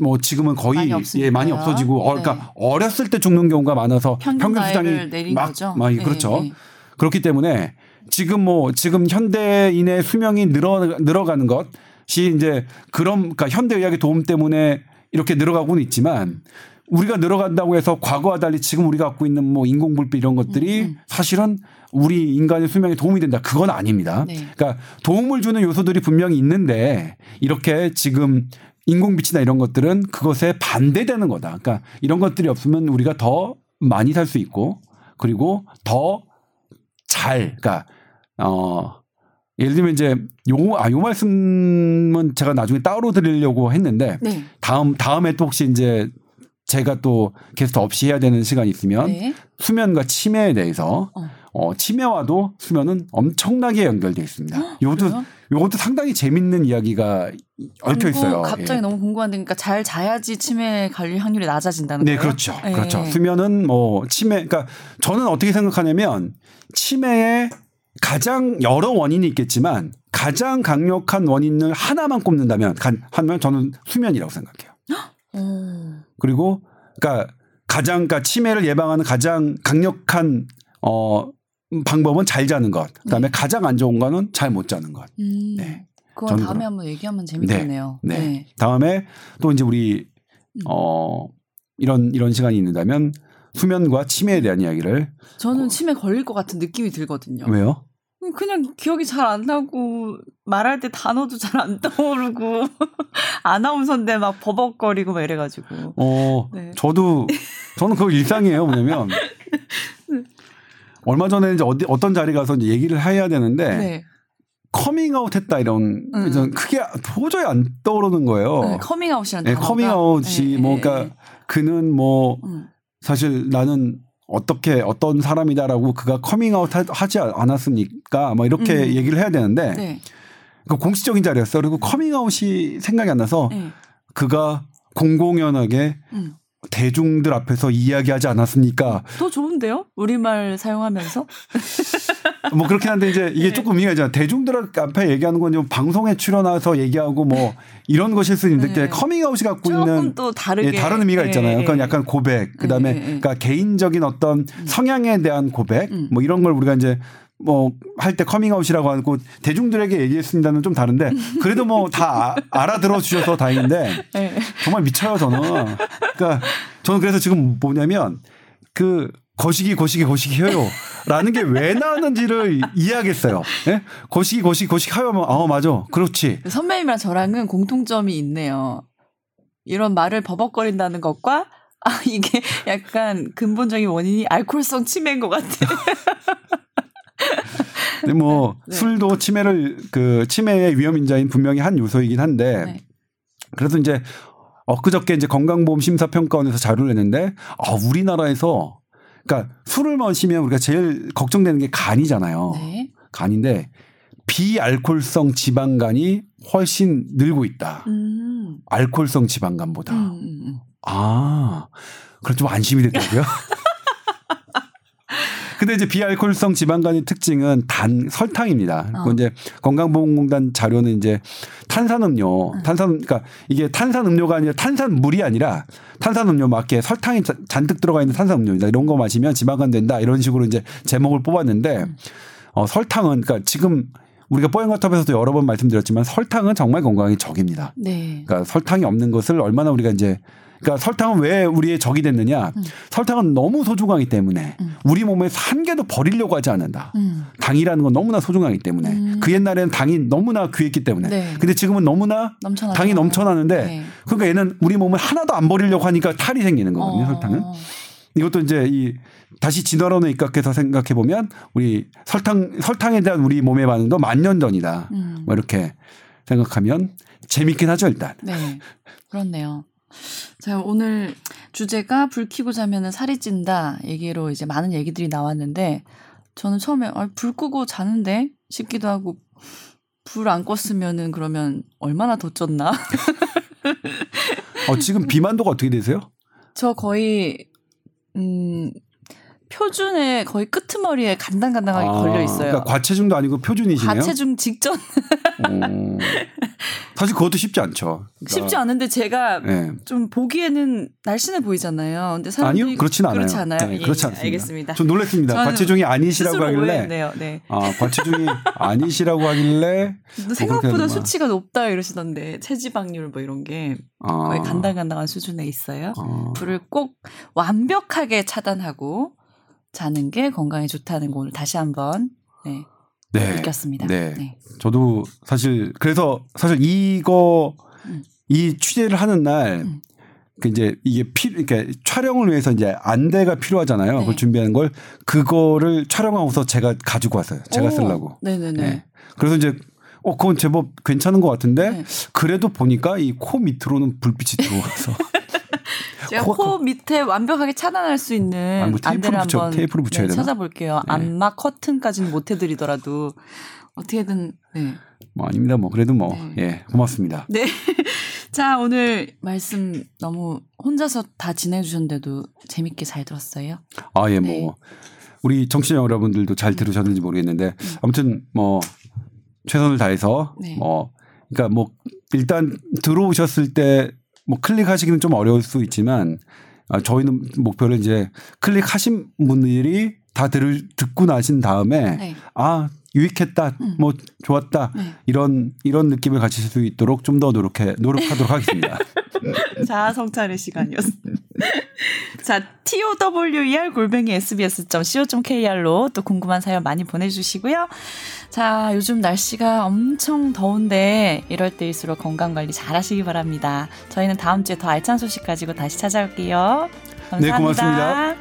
뭐 지금은 거의 많이 예, 없으니까요. 많이 없어지고 어, 그러니까 네. 어렸을 때 죽는 경우가 많아서 평균 수당이 막, 거죠. 막 네, 그렇죠. 네. 그렇기 때문에 지금 뭐 지금 현대인의 수명이 늘어 늘어가는 것이 이제 그런 그러니까 현대 의학의 도움 때문에 이렇게 늘어가고는 있지만 우리가 늘어간다고 해서 과거와 달리 지금 우리가 갖고 있는 뭐 인공불빛 이런 것들이 음, 음. 사실은 우리 인간의 수명에 도움이 된다. 그건 아닙니다. 네. 그러니까 도움을 주는 요소들이 분명히 있는데 이렇게 지금 인공빛이나 이런 것들은 그것에 반대되는 거다. 그러니까 이런 것들이 없으면 우리가 더 많이 살 수 있고 그리고 더 잘, 그러니까 어 예를 들면 이제 요, 아, 요 말씀은 제가 나중에 따로 드리려고 했는데 네. 다음 다음에 또 혹시 이제 제가 또 게스트 없이 해야 되는 시간이 있으면 네. 수면과 치매에 대해서 어. 어, 치매와도 수면은 엄청나게 연결돼 있습니다. 요것도? 요것도 상당히 재밌는 이야기가 얽혀 있어요. 갑자기 예. 너무 궁금한데, 그러니까 잘 자야지 치매 걸릴 확률이 낮아진다는 네, 거예요? 그렇죠. 예. 그렇죠. 수면은 뭐 치매 그러니까 저는 어떻게 생각하냐면 치매의 가장 여러 원인이 있겠지만 가장 강력한 원인을 하나만 꼽는다면 간- 하면 저는 수면이라고 생각해요. 오. 그리고 그러니까 가장 그러니까 치매를 예방하는 가장 강력한 어 방법은 잘 자는 것. 그다음에 네. 가장 안 좋은 거는 잘 못 자는 것. 음. 네. 그건 다음에 그럼- 한번 얘기하면 재밌겠네요. 네. 다음에 또 이제 우리 음. 어 이런 이런 시간이 있는다면 수면과 치매에 대한 이야기를 저는 치매 걸릴 것 같은 느낌이 들거든요. 왜요? 그냥 기억이 잘 안 나고 말할 때 단어도 잘 안 떠오르고 아나운서인데 막 버벅거리고 막 이래가지고. 어 네. 저도 저는 그거 일상이에요. 뭐냐면 얼마 전에 이제 어디 어떤 자리 가서 이제 얘기를 해야 되는데 네. 커밍아웃 했다 이런 음. 전 그게 도저히 안 떠오르는 거예요. 네, 커밍아웃이라는 네. 커밍아웃이 네, 뭐 네, 그러니까 그는 뭐 음. 사실 나는 어떻게 어떤 사람이다라고 그가 커밍아웃 하- 하지 않았습니까? 뭐 이렇게 음. 얘기를 해야 되는데 네. 그 공식적인 자리였어. 그리고 커밍아웃이 생각이 안 나서 네. 그가 공공연하게 음. 대중들 앞에서 이야기하지 않았습니까? 더 좋은데요? 우리말 사용하면서? 뭐 그렇긴 한데 이제 이게 네. 조금 의미가 있잖아. 대중들 앞에 얘기하는 건 좀 방송에 출연해서 얘기하고 뭐 이런 것일 수 있는데 네. 커밍아웃이 갖고 조금 있는 또 다르게. 예, 다른 의미가 예, 있잖아요. 예. 그건 약간 고백, 그 다음에 예, 예, 예. 그러니까 개인적인 어떤 성향에 대한 고백, 음. 뭐 이런 걸 우리가 이제 뭐 할 때 커밍아웃이라고 하고 대중들에게 얘기했습니다는 좀 다른데 그래도 뭐 다 알아들어 주셔서 다행인데 예. 정말 미쳐요 저는. 그러니까 저는 그래서 지금 뭐냐면 그 거시기 거시기 거시기 해요 라는 게 왜 나왔는지를 이해하겠어요. 예? 거시기 거시기 거시기 하면 아 맞아 그렇지. 선배님이랑 저랑은 공통점이 있네요. 이런 말을 버벅거린다는 것과 아 이게 약간 근본적인 원인이 알코올성 치매인 것 같아. 근데 뭐 네. 술도 치매를 그 치매의 위험 인자인 분명히 한 요소이긴 한데 네. 그래서 이제 엊그저께 이제 건강보험 심사평가원에서 자료를 냈는데 아 우리나라에서 그러니까 술을 마시면 우리가 제일 걱정되는 게 간이잖아요. 네. 간인데 비알코올성 지방간이 훨씬 늘고 있다. 음. 알코올성 지방간보다. 음, 음, 음. 아, 그럼 좀 안심이 되더라고요. 근데 이제 비알코올성 지방간의 특징은 단 설탕입니다. 어. 그 이제 건강보험공단 자료는 이제 탄산음료, 탄산 그러니까 이게 탄산음료가 아니라 탄산물이 아니라 탄산음료 맞게 설탕이 자- 잔뜩 들어가 있는 탄산음료입니다. 이런 거 마시면 지방간 된다 이런 식으로 이제 제목을 뽑았는데 어, 설탕은 그러니까 지금 우리가 뽀얀거탑에서도 여러 번 말씀드렸지만 설탕은 정말 건강에 적입니다. 네. 그러니까 설탕이 없는 것을 얼마나 우리가 이제 그러니까 설탕은 왜 우리의 적이 됐느냐? 음. 설탕은 너무 소중하기 때문에 음. 우리 몸에서 한 개도 버리려고 하지 않는다. 음. 당이라는 건 너무나 소중하기 때문에 음. 그 옛날에는 당이 너무나 귀했기 때문에 네. 근데 지금은 너무나 넘쳐나. 당이 넘쳐나는데 네. 그러니까 얘는 우리 몸을 하나도 안 버리려고 하니까 탈이 생기는 거거든요. 어. 설탕은 이것도 이제 이 다시 진화론에 입각해서 생각해 보면 우리 설탕 설탕에 대한 우리 몸의 반응도 만년 전이다. 음. 뭐 이렇게 생각하면 재밌긴 하죠 일단. 네. 그렇네요. 자, 오늘 주제가 불 켜고 자면은 살이 찐다 얘기로 이제 많은 얘기들이 나왔는데 저는 처음에 아, 불 끄고 자는데 싶기도 하고 불 안 껐으면은 그러면 얼마나 더 쪘나? 어, 지금 비만도가 어떻게 되세요? 저 거의 음 표준의 거의 끄트머리에 간당간당하게 아, 걸려 있어요. 그러니까 과체중도 아니고 표준이시네요. 과체중 직전 어, 사실 그것도 쉽지 않죠. 그러니까, 쉽지 않은데 제가 네. 좀 보기에는 날씬해 보이잖아요. 근데 아니요, 그렇진 않아요. 그렇지 않아요. 네, 예, 그렇지 않습니다. 알겠습니다. 좀 놀랐습니다. 과체중이 아니시라고 하길래. 네. 아 과체중이 아니시라고 하길래 근데 생각보다 수치가 높다 이러시던데 체지방률 뭐 이런 게 아, 거의 간당간당한 수준에 있어요. 아, 불을 꼭 완벽하게 차단하고 자는 게 건강에 좋다는 거 오늘 다시 한번 네, 네. 느꼈습니다. 네. 네. 저도 사실 그래서 사실 이거 음. 이 취재를 하는 날 음. 그 이제 이게 피 그러니까 촬영을 위해서 이제 안대가 필요하잖아요. 네. 그걸 준비하는 걸 그거를 촬영하고서 제가 가지고 왔어요. 제가 오, 쓰려고. 네네네. 네. 그래서 이제 어 그건 제법 괜찮은 것 같은데 네. 그래도 보니까 이 코 밑으로는 불빛이 들어와서 제가 코가 코 밑에 완벽하게 차단할 수 있는 아니, 뭐 테이프를 안대를 붙여- 한번 테이프를 붙여야 네, 되나? 찾아볼게요. 네. 안마 커튼까지는 못 해드리더라도 어떻게든 네. 뭐 아닙니다. 뭐 그래도 뭐 네. 예 고맙습니다. 네. 자 오늘 말씀 너무 혼자서 다 지내주셨는데도 재밌게 잘 들었어요. 아예뭐 네. 우리 청취자 여러분들도 잘 들으셨는지 모르겠는데 아무튼 뭐 최선을 다해서 네. 뭐 그러니까 뭐 일단 들어오셨을 때 뭐 클릭하시기는 좀 어려울 수 있지만 아, 저희는 목표를 이제 클릭하신 분들이 다 들을 듣고 나신 다음에 네. 아 유익했다 음. 뭐 좋았다 네. 이런 이런 느낌을 가지실 수 있도록 좀 더 노력해 노력하도록 하겠습니다. 자아 성찰의 시간이었습니다. 자, TOWER 골뱅이 sbs.co.kr로 또 궁금한 사연 많이 보내주시고요. 자, 요즘 날씨가 엄청 더운데 이럴 때일수록 건강 관리 잘 하시기 바랍니다. 저희는 다음 주에 더 알찬 소식 가지고 다시 찾아올게요. 감사합니다. 네, 고맙습니다.